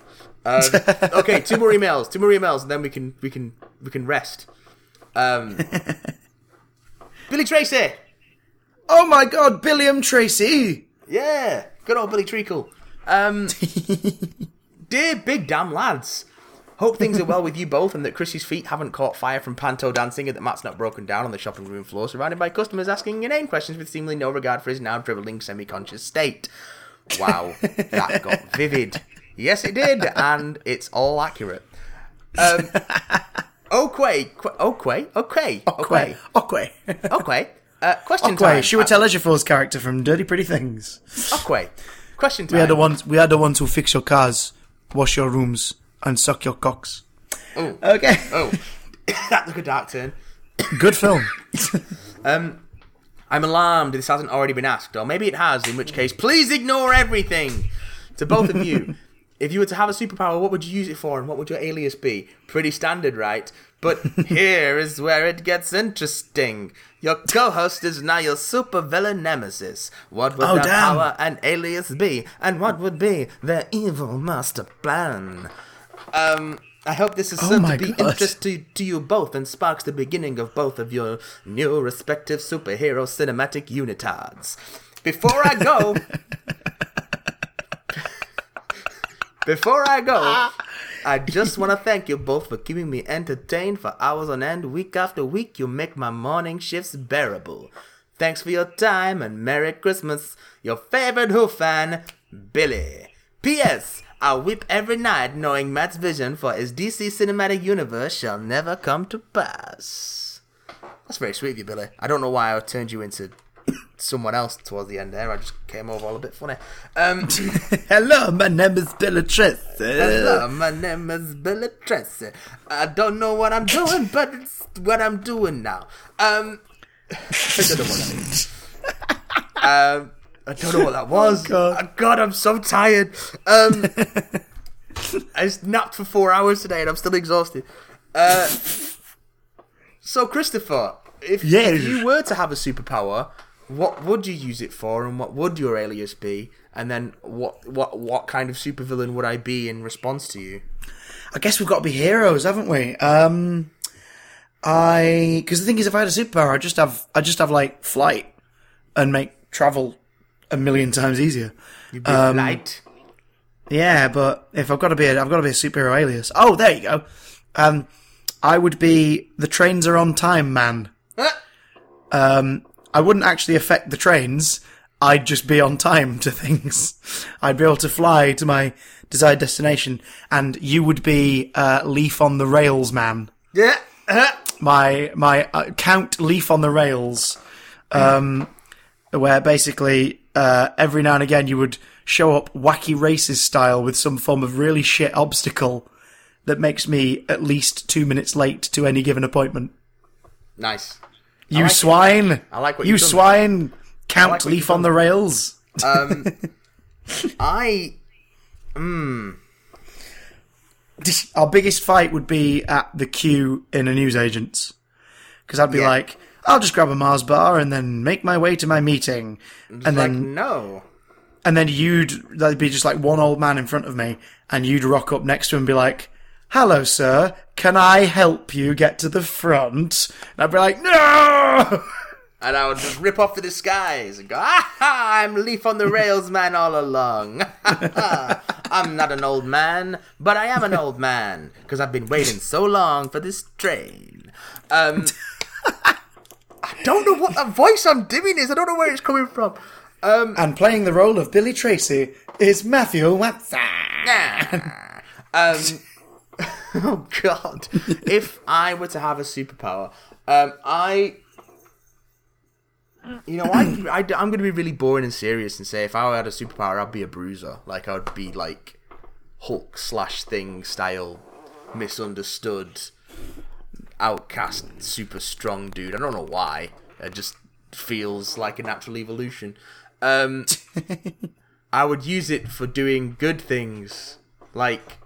Um, [laughs] okay, two more emails. Two more emails, and then we can we can we can rest. Um, [laughs] Billy Tracy. oh my God, Billiam Tracy. Yeah, good old Billy Treacle. Um, [laughs] dear big damn lads, hope things are well with you both and that Chrissy's feet haven't caught fire from panto dancing and that Matt's not broken down on the shopping room floor surrounded by customers asking inane questions with seemingly no regard for his now dribbling semi-conscious state. Wow, [laughs] that got vivid. Yes, it did, and it's all accurate. Um, [laughs] okay, okay, okay, okay, Okwe. okay. Uh, question Okwe. time. She would tell Ejiofor's character from Dirty Pretty Things. Okay. Question time. We are the ones. We are the ones who fix your cars, wash your rooms, and suck your cocks. Oh. Okay. Oh, [coughs] that took a dark turn. Good film. [laughs] Um, I'm alarmed this hasn't already been asked, or maybe it has, in which case, please ignore everything! To both of you, [laughs] if you were to have a superpower, what would you use it for, and what would your alias be? Pretty standard, right? But [laughs] here is where it gets interesting. Your co-host is now your supervillain nemesis. What would Oh, their damn. power and alias be, and what would be their evil master plan? Um, I hope this is Oh certain to be God. interest to, to you both and sparks the beginning of both of your new respective superhero cinematic unitards. Before I go, [laughs] before I go, I [laughs] just want to thank you both for keeping me entertained for hours on end, week after week. You make my morning shifts bearable. Thanks for your time and Merry Christmas. Your favorite Who fan, Billy. P.S. I weep every night knowing Matt's vision for his DC cinematic universe shall never come to pass. That's very sweet of you, Billy. I don't know why I turned you into someone else towards the end there. I just came over all a bit funny. Um, [laughs] Hello, my name is Billy Tracy. hello, my name is Billy Tracy. I don't know what I'm doing, but it's what I'm doing now. Um, I don't know what that is. Um, I don't know what that [laughs] was. God. Uh, God, I'm so tired. Um, [laughs] I just napped for four hours today and I'm still exhausted. Uh, so, Christopher, if, Yes. if you were to have a superpower, what would you use it for, and what would your alias be? And then, what what what kind of supervillain would I be in response to you? I guess we've got to be heroes, haven't we? Um, I because the thing is, if I had a superpower, I just have I just have like flight and make travel a million times easier. You'd be Um, light. Yeah, but if I've got to be, a, I've got to be a superhero alias. Oh, there you go. Um, I would be the trains are on time man. Um, I wouldn't actually affect the trains. I'd just be on time to [laughs] things. I'd be able to fly to my desired destination, and you would be uh, Leaf on the Rails man. Yeah. uh, My my uh, Count Leaf on the Rails, um, where basically uh, every now and again you would show up wacky races style with some form of really shit obstacle that makes me at least two minutes late to any given appointment. nice. You like it. swine! I like what you swine! Count like Leaf on the rails. Um, [laughs] I Hmm. Our biggest fight would be at the queue in a newsagent's. Because I'd be Yeah. like, I'll just grab a Mars bar and then make my way to my meeting. And like then no. and then you'd there'd be just like one old man in front of me, and you'd rock up next to him and be like, "Hello, sir, can I help you get to the front?" And I'd be like, "No!" [laughs] And I would just rip off the disguise and go, "Aha! I'm Leaf on the Rails man all along. [laughs] I'm not an old man, but I am an old man because I've been waiting so long for this train." Um, [laughs] I don't know what that voice I'm doing is. I don't know where it's coming from. and playing the role of Billy Tracy is Matthew Watson. um, [laughs] oh god! if I were to have a superpower, um, I, you know, I, I I'm going to be really boring and serious and say if I had a superpower, I'd be a bruiser. Like I'd be like Hulk slash Thing style, misunderstood, outcast, super strong dude. I don't know why. It just feels like a natural evolution. Um, [laughs] I would use it for doing good things, like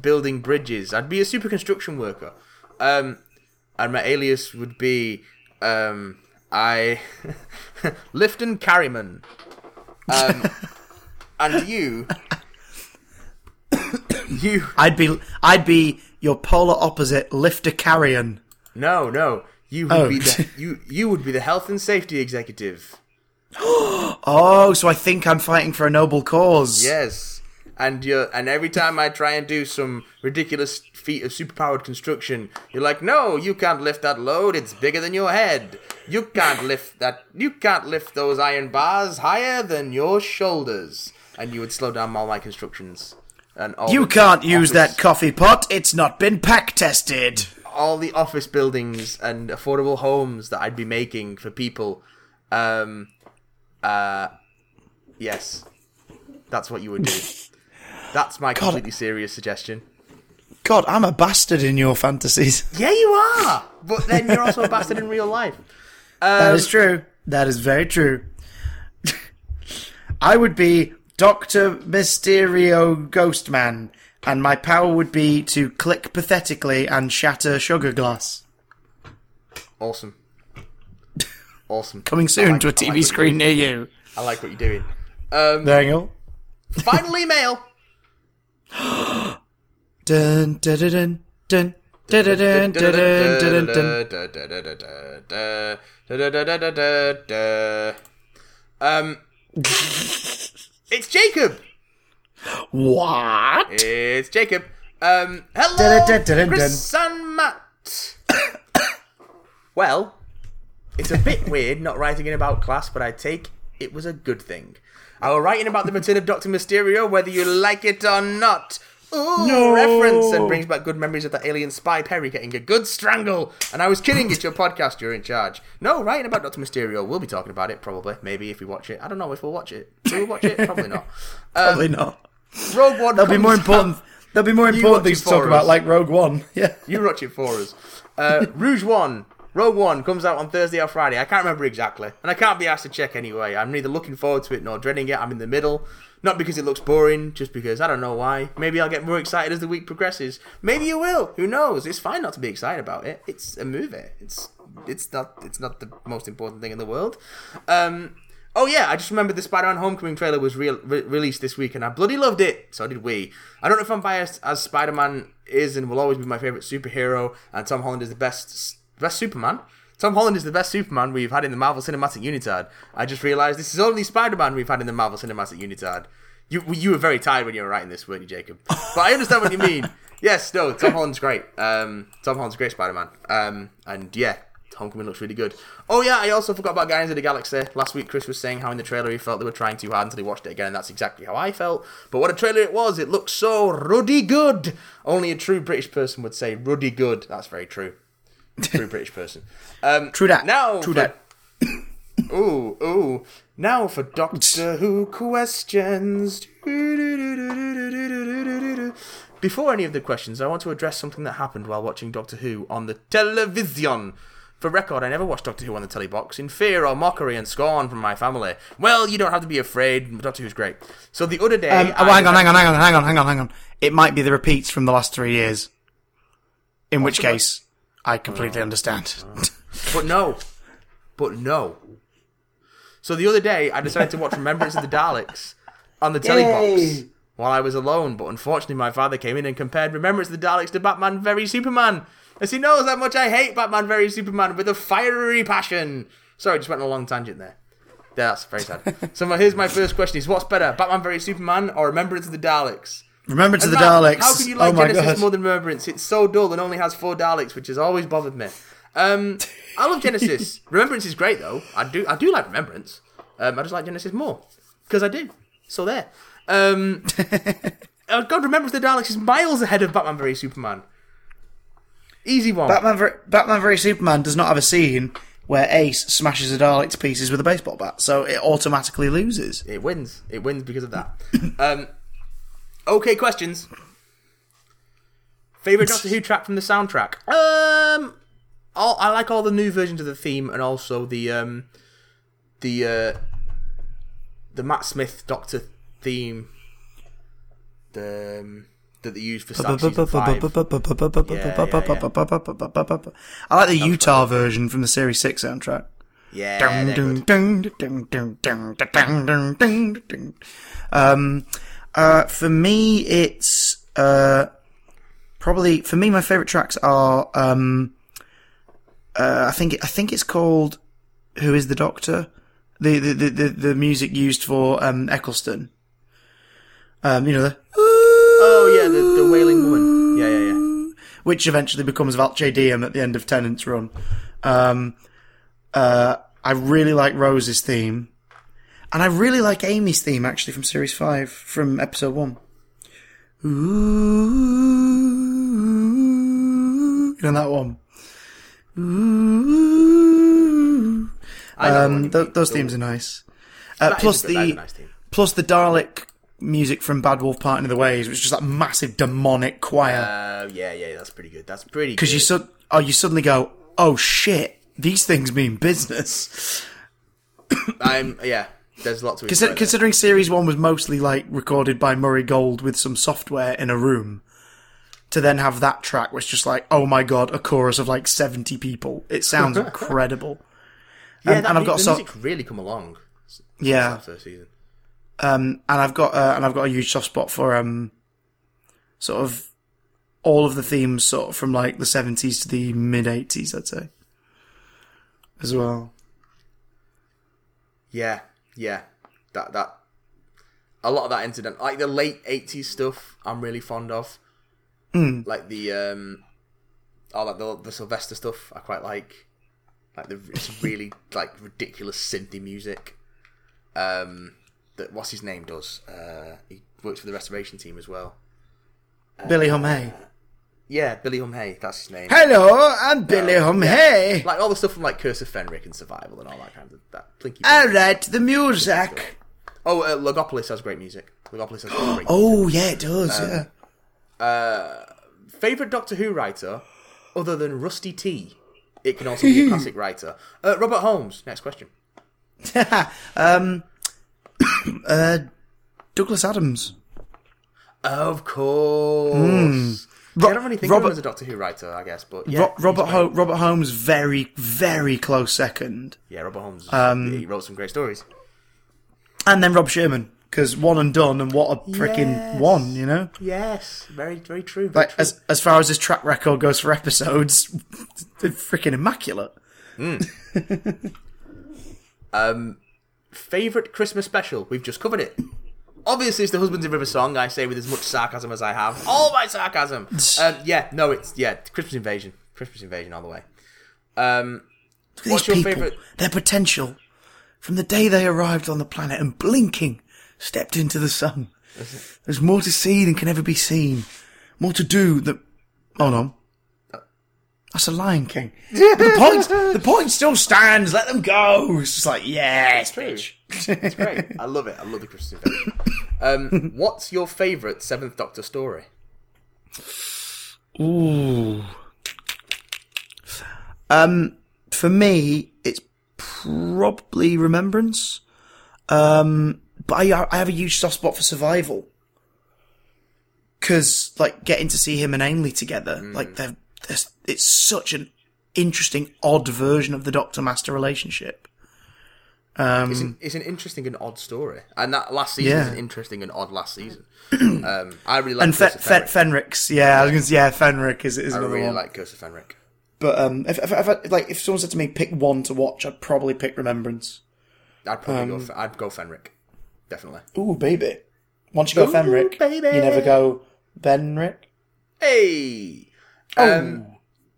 building bridges. I'd be a super construction worker. Um, and my alias would be um, I [laughs] and Carryman. Um, [laughs] and you, you I'd be I'd be your polar opposite, Lifter Carrion. no no you would Oh. be the you you would be the health and safety executive. [gasps] Oh, so I think I'm fighting for a noble cause. Yes. And you and every time I try and do some ridiculous feat of superpowered construction, you're like, "No, you can't lift that load. It's bigger than your head. You can't lift that. You can't lift those iron bars higher than your shoulders." And you would slow down all my constructions. And all You can't use that coffee pot. It's not been pack tested. all the office buildings and affordable homes that I'd be making for people. Um, uh, yes, that's what you would do. [laughs] That's my God, completely serious suggestion. God, I'm a bastard in your fantasies. [laughs] Yeah, you are. But then you're also a bastard in real life. that Um, is true. That is very true. [laughs] I would be Doctor Mysterio Ghostman, and my power would be to click pathetically and shatter sugar glass. Awesome. [laughs] Awesome. Coming soon like- to a TV what screen near you. I like what you're doing. Um, There you go. final email. Um, it's Jacob. What? It's Jacob. Um, hello, Chris Sun Matt. well, it's a bit weird not writing in about class, but I take it was a good thing. I was writing about the return of Doctor Mysterio, whether you like it or not. Ooh, No. reference and brings back good memories of that alien spy Perry getting a good strangle. And I was kidding, it's your podcast, you're in charge. No, writing about Doctor Mysterio, we'll be talking about it probably, maybe if we watch it. I don't know if we'll watch it. Will we watch it? Probably not. [laughs] Um, Probably not. Rogue One. There'll be more out- important. There'll be more important things to talk about, like Rogue One. [laughs] Yeah. You watch it for us. Uh, Rouge One, Rogue One comes out on Thursday or Friday. I can't remember exactly, and I can't be asked to check anyway. I'm neither looking forward to it nor dreading it. I'm in the middle. Not because it looks boring, just because I don't know why. Maybe I'll get more excited as the week progresses. Maybe you will. Who knows? It's fine not to be excited about it. It's a movie. It's it's not it's not the most important thing in the world. Um, oh yeah, I just remember the Spider-Man Homecoming trailer was re- re- released this week, and I bloody loved it. So did we. I don't know if I'm biased, as Spider-Man is and will always be my favorite superhero, and Tom Holland is the best best Superman. Tom Holland is the best Superman we've had in the Marvel Cinematic Unitard. I just realised this is only Spider-Man we've had in the Marvel Cinematic Unitard. You you were very tired when you were writing this, weren't you, Jacob? But I understand what you mean. [laughs] Yes, no, Tom Holland's great. Um, Tom Holland's a great Spider-Man. Um, and yeah, Homecoming looks really good. Oh yeah, I also forgot about Guardians of the Galaxy. Last week, Chris was saying how in the trailer he felt they were trying too hard until he watched it again, and that's exactly how I felt. But what a trailer it was! It looked so ruddy good. Only a true British person would say ruddy good. That's very true. True [laughs] British person. Um, True that. Now, True for- that. [coughs] Ooh, ooh. Now for Doctor Who questions. Before any of the questions, I want to address something that happened while watching Doctor Who on the television. For record, I never watched Doctor Who on the telly box in fear or mockery and scorn from my family. Well, you don't have to be afraid. Doctor Who's great. So the other day, Um, oh, hang on, hang on, hang on, hang on, hang on, hang on. It might be the repeats from the last three years. In which case, I completely understand. [laughs] But no. But no. So the other day, I decided to watch Remembrance of the Daleks on the telly box while I was alone. But unfortunately, my father came in and compared Remembrance of the Daleks to Batman Very Superman. As he knows how much I hate Batman Very Superman with a fiery passion. Sorry, just went on a long tangent there. Yeah, that's very sad. [laughs] so my, here's my first question: Is what's better, Batman Very Superman or Remembrance of the Daleks? Remember to And the Matt, Daleks. How can you like oh Genesis god. more than Remembrance? It's so dull and only has four Daleks, which has always bothered me. Um, I love Genesis. [laughs] Remembrance is great though. I do I do like Remembrance. Um, I just like Genesis more because I do. So there. Um, [laughs] oh, God, remember the Daleks is miles ahead of Batman v Superman. Easy one. Batman, ver- Batman v Superman does not have a scene where Ace smashes a Dalek to pieces with a baseball bat, so it automatically loses. It wins. It wins because of that. [laughs] um, okay, questions. Favorite Doctor Who track from the soundtrack? Um, all, I like all the new versions of the theme and also the um, the uh, the Matt Smith Doctor theme. The um, that they used for Star season five. I like the Utah version from the Series 6 soundtrack. Yeah, Dun, dun, dun, dun, dun, dun, dun, dun, dun, dun. Um, uh, for me, it's uh, probably for me. My favorite tracks are um, uh, I think I think it's called "Who Is the Doctor." The the the, the, the music used for um, Eccleston. Um, you know the Oh yeah, the, the Wailing Woman. Yeah, yeah, yeah. which eventually becomes Vale Decem at the end of Tennant's run. Um, uh, I really like Rose's theme, and I really like Amy's theme actually from Series Five, from Episode One. Ooh, you know that one. Ooh. I know what you Um, th- those themes are nice. Uh, plus good- the nice plus the Dalek music from Bad Wolf Parting of the Ways, which is just that massive demonic choir. Uh, yeah, yeah, that's pretty good. That's pretty. Because you sud- oh, you suddenly go, oh shit, these things mean business. [coughs] I'm yeah. There's lots of Consider- considering Series One was mostly like recorded by Murray Gold with some software in a room, to then have that track was just like, oh my god, a chorus of like seventy people. It sounds [laughs] incredible. yeah, and- that, and I've got the so- music's really come along. Yeah. first season. Um, and I've got uh, and I've got a huge soft spot for um, sort of all of the themes, sort of from like the seventies to the mid eighties, I'd say, as well. Yeah, yeah. That that a lot of that incident, like the late '80s stuff, I'm really fond of. Hmm. Like the um, oh, like the the Sylvester stuff, I quite like. Like the it's [laughs] really like ridiculous synthy music. Um, that what's his name does. Uh, he works for the restoration team as well. Billy Hey. Yeah, Billy Hum Hey, that's his name. Hello, I'm Billy Hum Hey. Like all the stuff from like Curse of Fenric and Survival and all that kind of that plinky. All right, the music. Oh, uh, Logopolis has great music. Logopolis has great. Music. Oh yeah, it does. yeah. Favorite Doctor Who writer, other than Rusty T. It can also be a [laughs] classic writer. Uh, Robert Holmes. Next question. [laughs] um, [coughs] uh, Douglas Adams. Of course. Ro- I don't really think of Robert- him as a Doctor Who writer, I guess, but yeah, Ro- Robert Ho- Robert Holmes, very very close second, Yeah, Robert Holmes. Um, he wrote some great stories. and then Rob Shearman because one and done, and what a freaking Yes. one, you know. Yes, very, very true. Very Like true. as as far as his track record goes for episodes, [laughs] they're freaking immaculate. [laughs] Favorite Christmas special? We've just covered it. Obviously, it's the Husbands in River song. I say with as much sarcasm as I have. All my sarcasm. [laughs] Um, yeah, no, it's yeah, Christmas Invasion. Christmas Invasion all the way. Um, What's these your people, favourite- their potential from the day they arrived on the planet and blinking stepped into the sun. There's more to see than can ever be seen. More to do that. Oh no. That's a Lion King. [laughs] But the point, the point still stands. Let them go. It's just like, yes, bitch. It's great. I love it. I love the Christmas Invasion. Um, [laughs] what's your favourite Seventh Doctor story? Ooh. Um, for me, it's probably Remembrance. Um, but I, I have a huge soft spot for Survival. Cause, like, getting to see him and Ainley together, like, they're, they're, it's such an interesting, odd version of the Doctor Master relationship. It's an, it's an interesting and odd story, and that last season is an interesting and odd last season. [clears throat] um, I really like And Fe- Fenric. Fenric's, yeah, I was gonna say, yeah, Fenric is, is I another really one. like Curse of Fenric. But um, if, if, if, I- like if someone said to me pick one to watch, I'd probably pick Remembrance. I'd probably Um, go. I'd go Fenric, definitely. Ooh, baby. Once you go Ooh, Fenric, baby. you never go Benric. Hey. Oh. Um,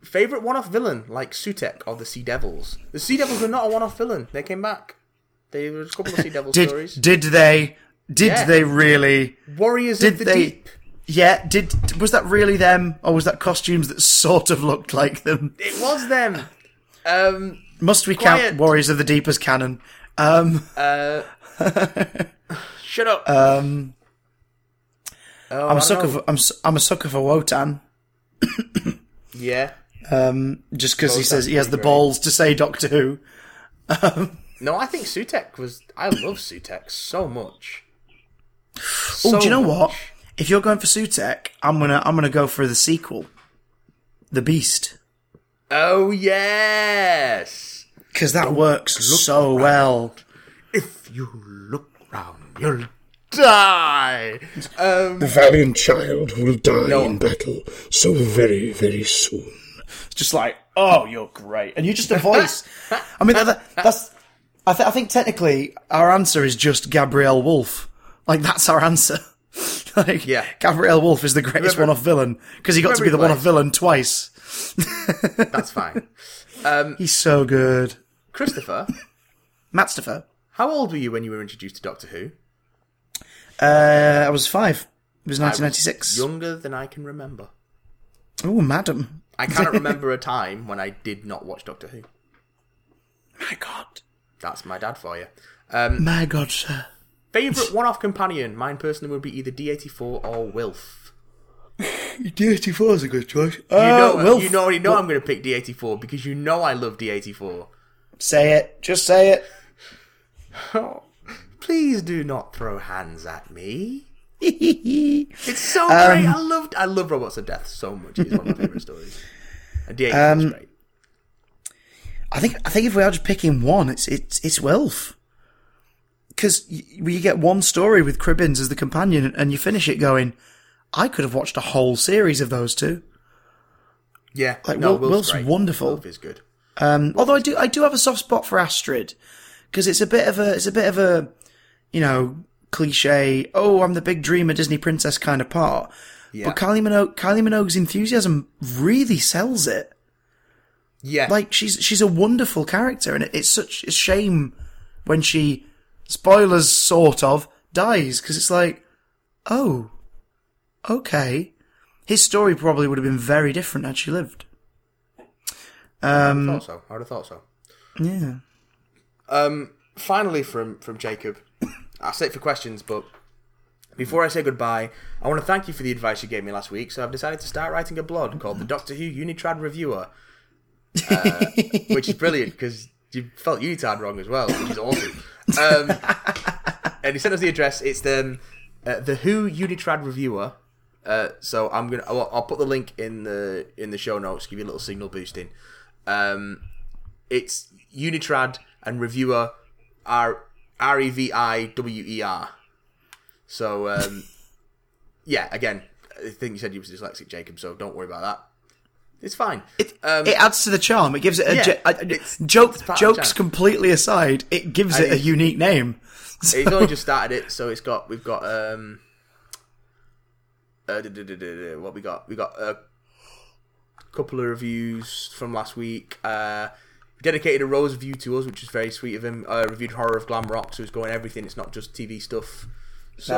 favorite one-off villain like Sutekh or the Sea Devils. The Sea Devils were not a one-off villain. They came back. They were a couple of Sea [laughs] Devil Did stories. did they did Yeah. they really? Warriors Did of the they? Deep. Yeah, did was that really them, or was that costumes that sort of looked like them? It was them. Um, Must we Quiet. count Warriors of the Deep as canon? Um, uh, [laughs] shut up. um, oh, I'm a sucker know. for I'm I'm a sucker for Wotan. [coughs] Yeah. Um, just because he says he has the great. balls to say Doctor Who. No, I think Sutekh was. I love Sutekh so much. Oh, do you know what? If you're going for Sutekh, I'm gonna I'm gonna go for the sequel, The Beast, Oh yes. because that works so well. If you look round, you'll die. Um, The valiant child will die No. in battle so very, very soon. It's just like, oh, you're great, and you're just a voice. I mean, that, that- that's. I, th- I think technically our answer is just Gabriel Woolf. Like that's our answer. [laughs] like, Yeah. Gabriel Woolf is the greatest Remember- one-off villain because he got to be the remember one-off villain twice. [laughs] that's fine. He's so good. Christopher, [laughs] Matt Staffer. how old were you when you were introduced to Doctor Who? Uh, I was five. It was I was 1996. Younger than I can remember. Oh, madam. I cannot [laughs] remember a time when I did not watch Doctor Who. My God. That's my dad for you. My God, sir. Favorite one-off companion? Mine personally would be either D84 or Wilf. [laughs] D84 is a good choice. You Uh, know, Wilf. you already know I'm going to pick D84 because you know I love D84. Say it. Just say it. Oh, [laughs] please do not throw hands at me. [laughs] It's so great. I loved. I love Robots of Death so much. It's one of my [laughs] favorite stories. And D84 is great. think I think if we are just picking one, it's it's it's Wilf. Because you get one story with Cribbins as the companion, and you finish it going, I could have watched a whole series of those two. Yeah, like, no, Wil- Wilf's Wilf's wonderful. Wilf is good. Um, although I do, I do have a soft spot for Astrid because it's a bit of a, it's a bit of a, you know, cliche. Oh, I'm the big dreamer Disney princess kind of part. Yeah. But Kylie Minogue, Kylie Minogue's enthusiasm really sells it. Yeah, Like she's she's a wonderful character, and it, it's such a shame when she, spoilers sort of, dies because it's like, oh, okay, his story probably would have been very different had she lived. I would have thought so. I would have thought so. Yeah. Um, finally, from from Jacob, I'll say it for questions, but before I say goodbye, I want to thank you for the advice you gave me last week. So I've decided to start writing a blog called the Doctor Who Unitrad Reviewer, uh, which is brilliant because you felt Unitrad wrong as well, which is awesome. Um, and he sent us the address. It's the uh, the Who Unitrad Reviewer. Uh, so I'm gonna I'll, I'll put the link in the in the show notes. Give you a little signal boosting. Um, it's Unitrad and reviewer R R E V I W E R. So um, [laughs] yeah, again, I think you said you was dyslexic, Jacob. So don't worry about that. It's fine. It, Um, it adds to the charm. It gives it a, yeah, ge- a- a- it's- joke. it's part of the jokes completely aside, it gives it a unique name. [laughs] He's only just started it, so it's got we've got um uh, what we got we got a couple of reviews from last week. Uh, dedicated a rose review to us, which is very sweet of him. Uh, reviewed Horror of Glam Rock, so he's going everything. It's not just TV stuff. So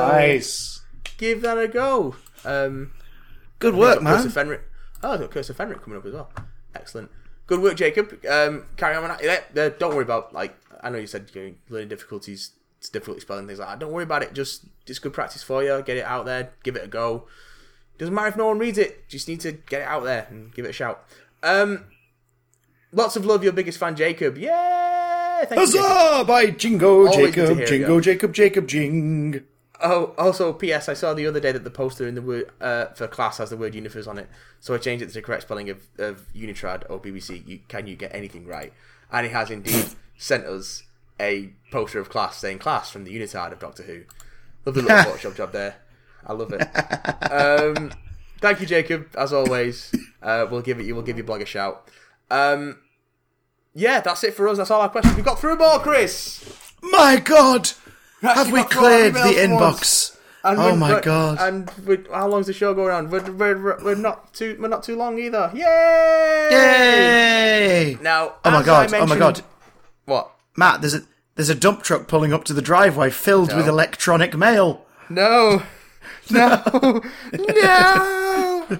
give that a go. Um, Good work, got Curse man. of Fenric. Oh, I've got Curse of Fenric coming up as well. Excellent. Good work, Jacob. Um, carry on. Yeah, uh, don't worry about like I know you said you're learning difficulties. It's difficult spelling things like that. Don't worry about it. Just it's good practice for you. Get it out there. Give it a go. Doesn't matter if no one reads it. Just need to get it out there and give it a shout. Um, lots of love, your biggest fan, Jacob. Yeah, thank you. Jacob. Huzzah! By Jingo, Always Jacob, Jingo. Jacob, Jacob, Jing. Oh, also, P.S. I saw the other day that the poster in the word uh, for class has the word Unifers on it, so I changed it to the correct spelling of, of Unitrad or BBC. You, can you get anything right? And he has indeed [laughs] sent us a poster of class saying class from the Unitard of Doctor Who. Lovely little [laughs] Photoshop job there. I love it. Um, thank you, Jacob. As always, uh, we'll give it. You will give your blog a shout. Um, yeah, that's it for us. That's all our questions. We've got through them all, Chris. My God! Have we got through all our cleared the emails for once. inbox? And Oh my God. And how long's the show going on? We're, we're, we're not too we're not too long either. Yay! Yay! Now, Oh my God! Oh my God! What? Matt, there's a there's a dump truck pulling up to the driveway filled with electronic mail. No, [laughs] no, no. [laughs]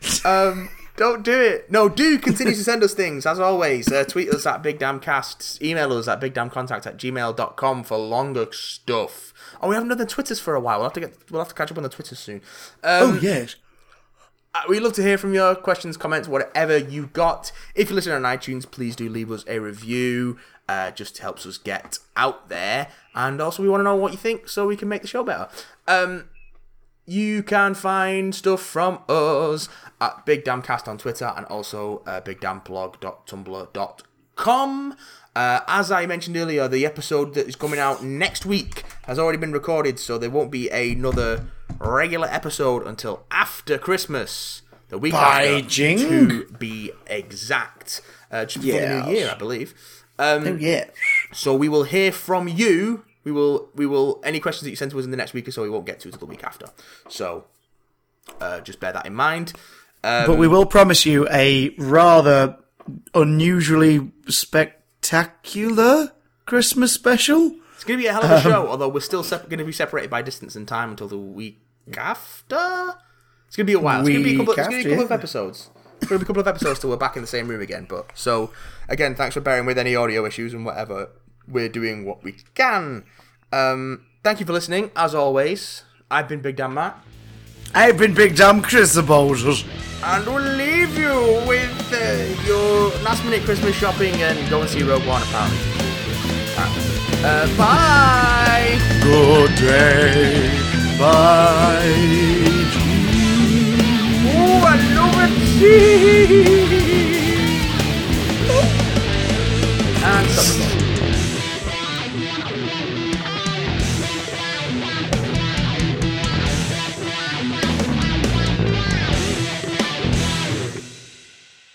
[laughs] um, don't do it. No, do continue to send us things as always. Uh, tweet us at Big Damn Casts. Email us at bigdamncontact at gmail.com for longer stuff. Oh, we haven't done the Twitters for a while. We'll have to get. We'll have to catch up on the Twitters soon. Um, oh yes. Uh, We'd love to hear from your questions, comments, whatever you got. If you listen on iTunes, please do leave us a review. Uh, just helps us get out there. And also, we want to know what you think so we can make the show better. Um, you can find stuff from us at Big Damn Cast on Twitter and also uh, bigdamblog.tumblr.com. Uh, as I mentioned earlier, the episode that is coming out next week has already been recorded, so there won't be another regular episode until after Christmas. The week By after, jing. to be exact. Uh, just before the new year, I believe. Um, Oh yeah. so we will hear from you. We will. We will. Any questions that you send to us in the next week or so, we won't get to until the week after. So, uh, just bear that in mind. Um, But we will promise you a rather unusually spectacular Christmas special. it's going to be a hell of a show. Although we're still sep- going to be separated by distance and time until the week after. It's going to be a while. It's going to be a couple. Be a couple of episodes. It's going to be a couple of episodes till we're back in the same room again. But so again, thanks for bearing with any audio issues and whatever. We're doing what we can. Um, thank you for listening. As always, I've been Big Dan Matt. I've been Big Dumb Chris about it. And we'll leave you with uh, your last minute Christmas shopping and go and see Rogue One, apparently. Uh, uh bye! Good day, bye. Oh, I love it! [laughs] and stop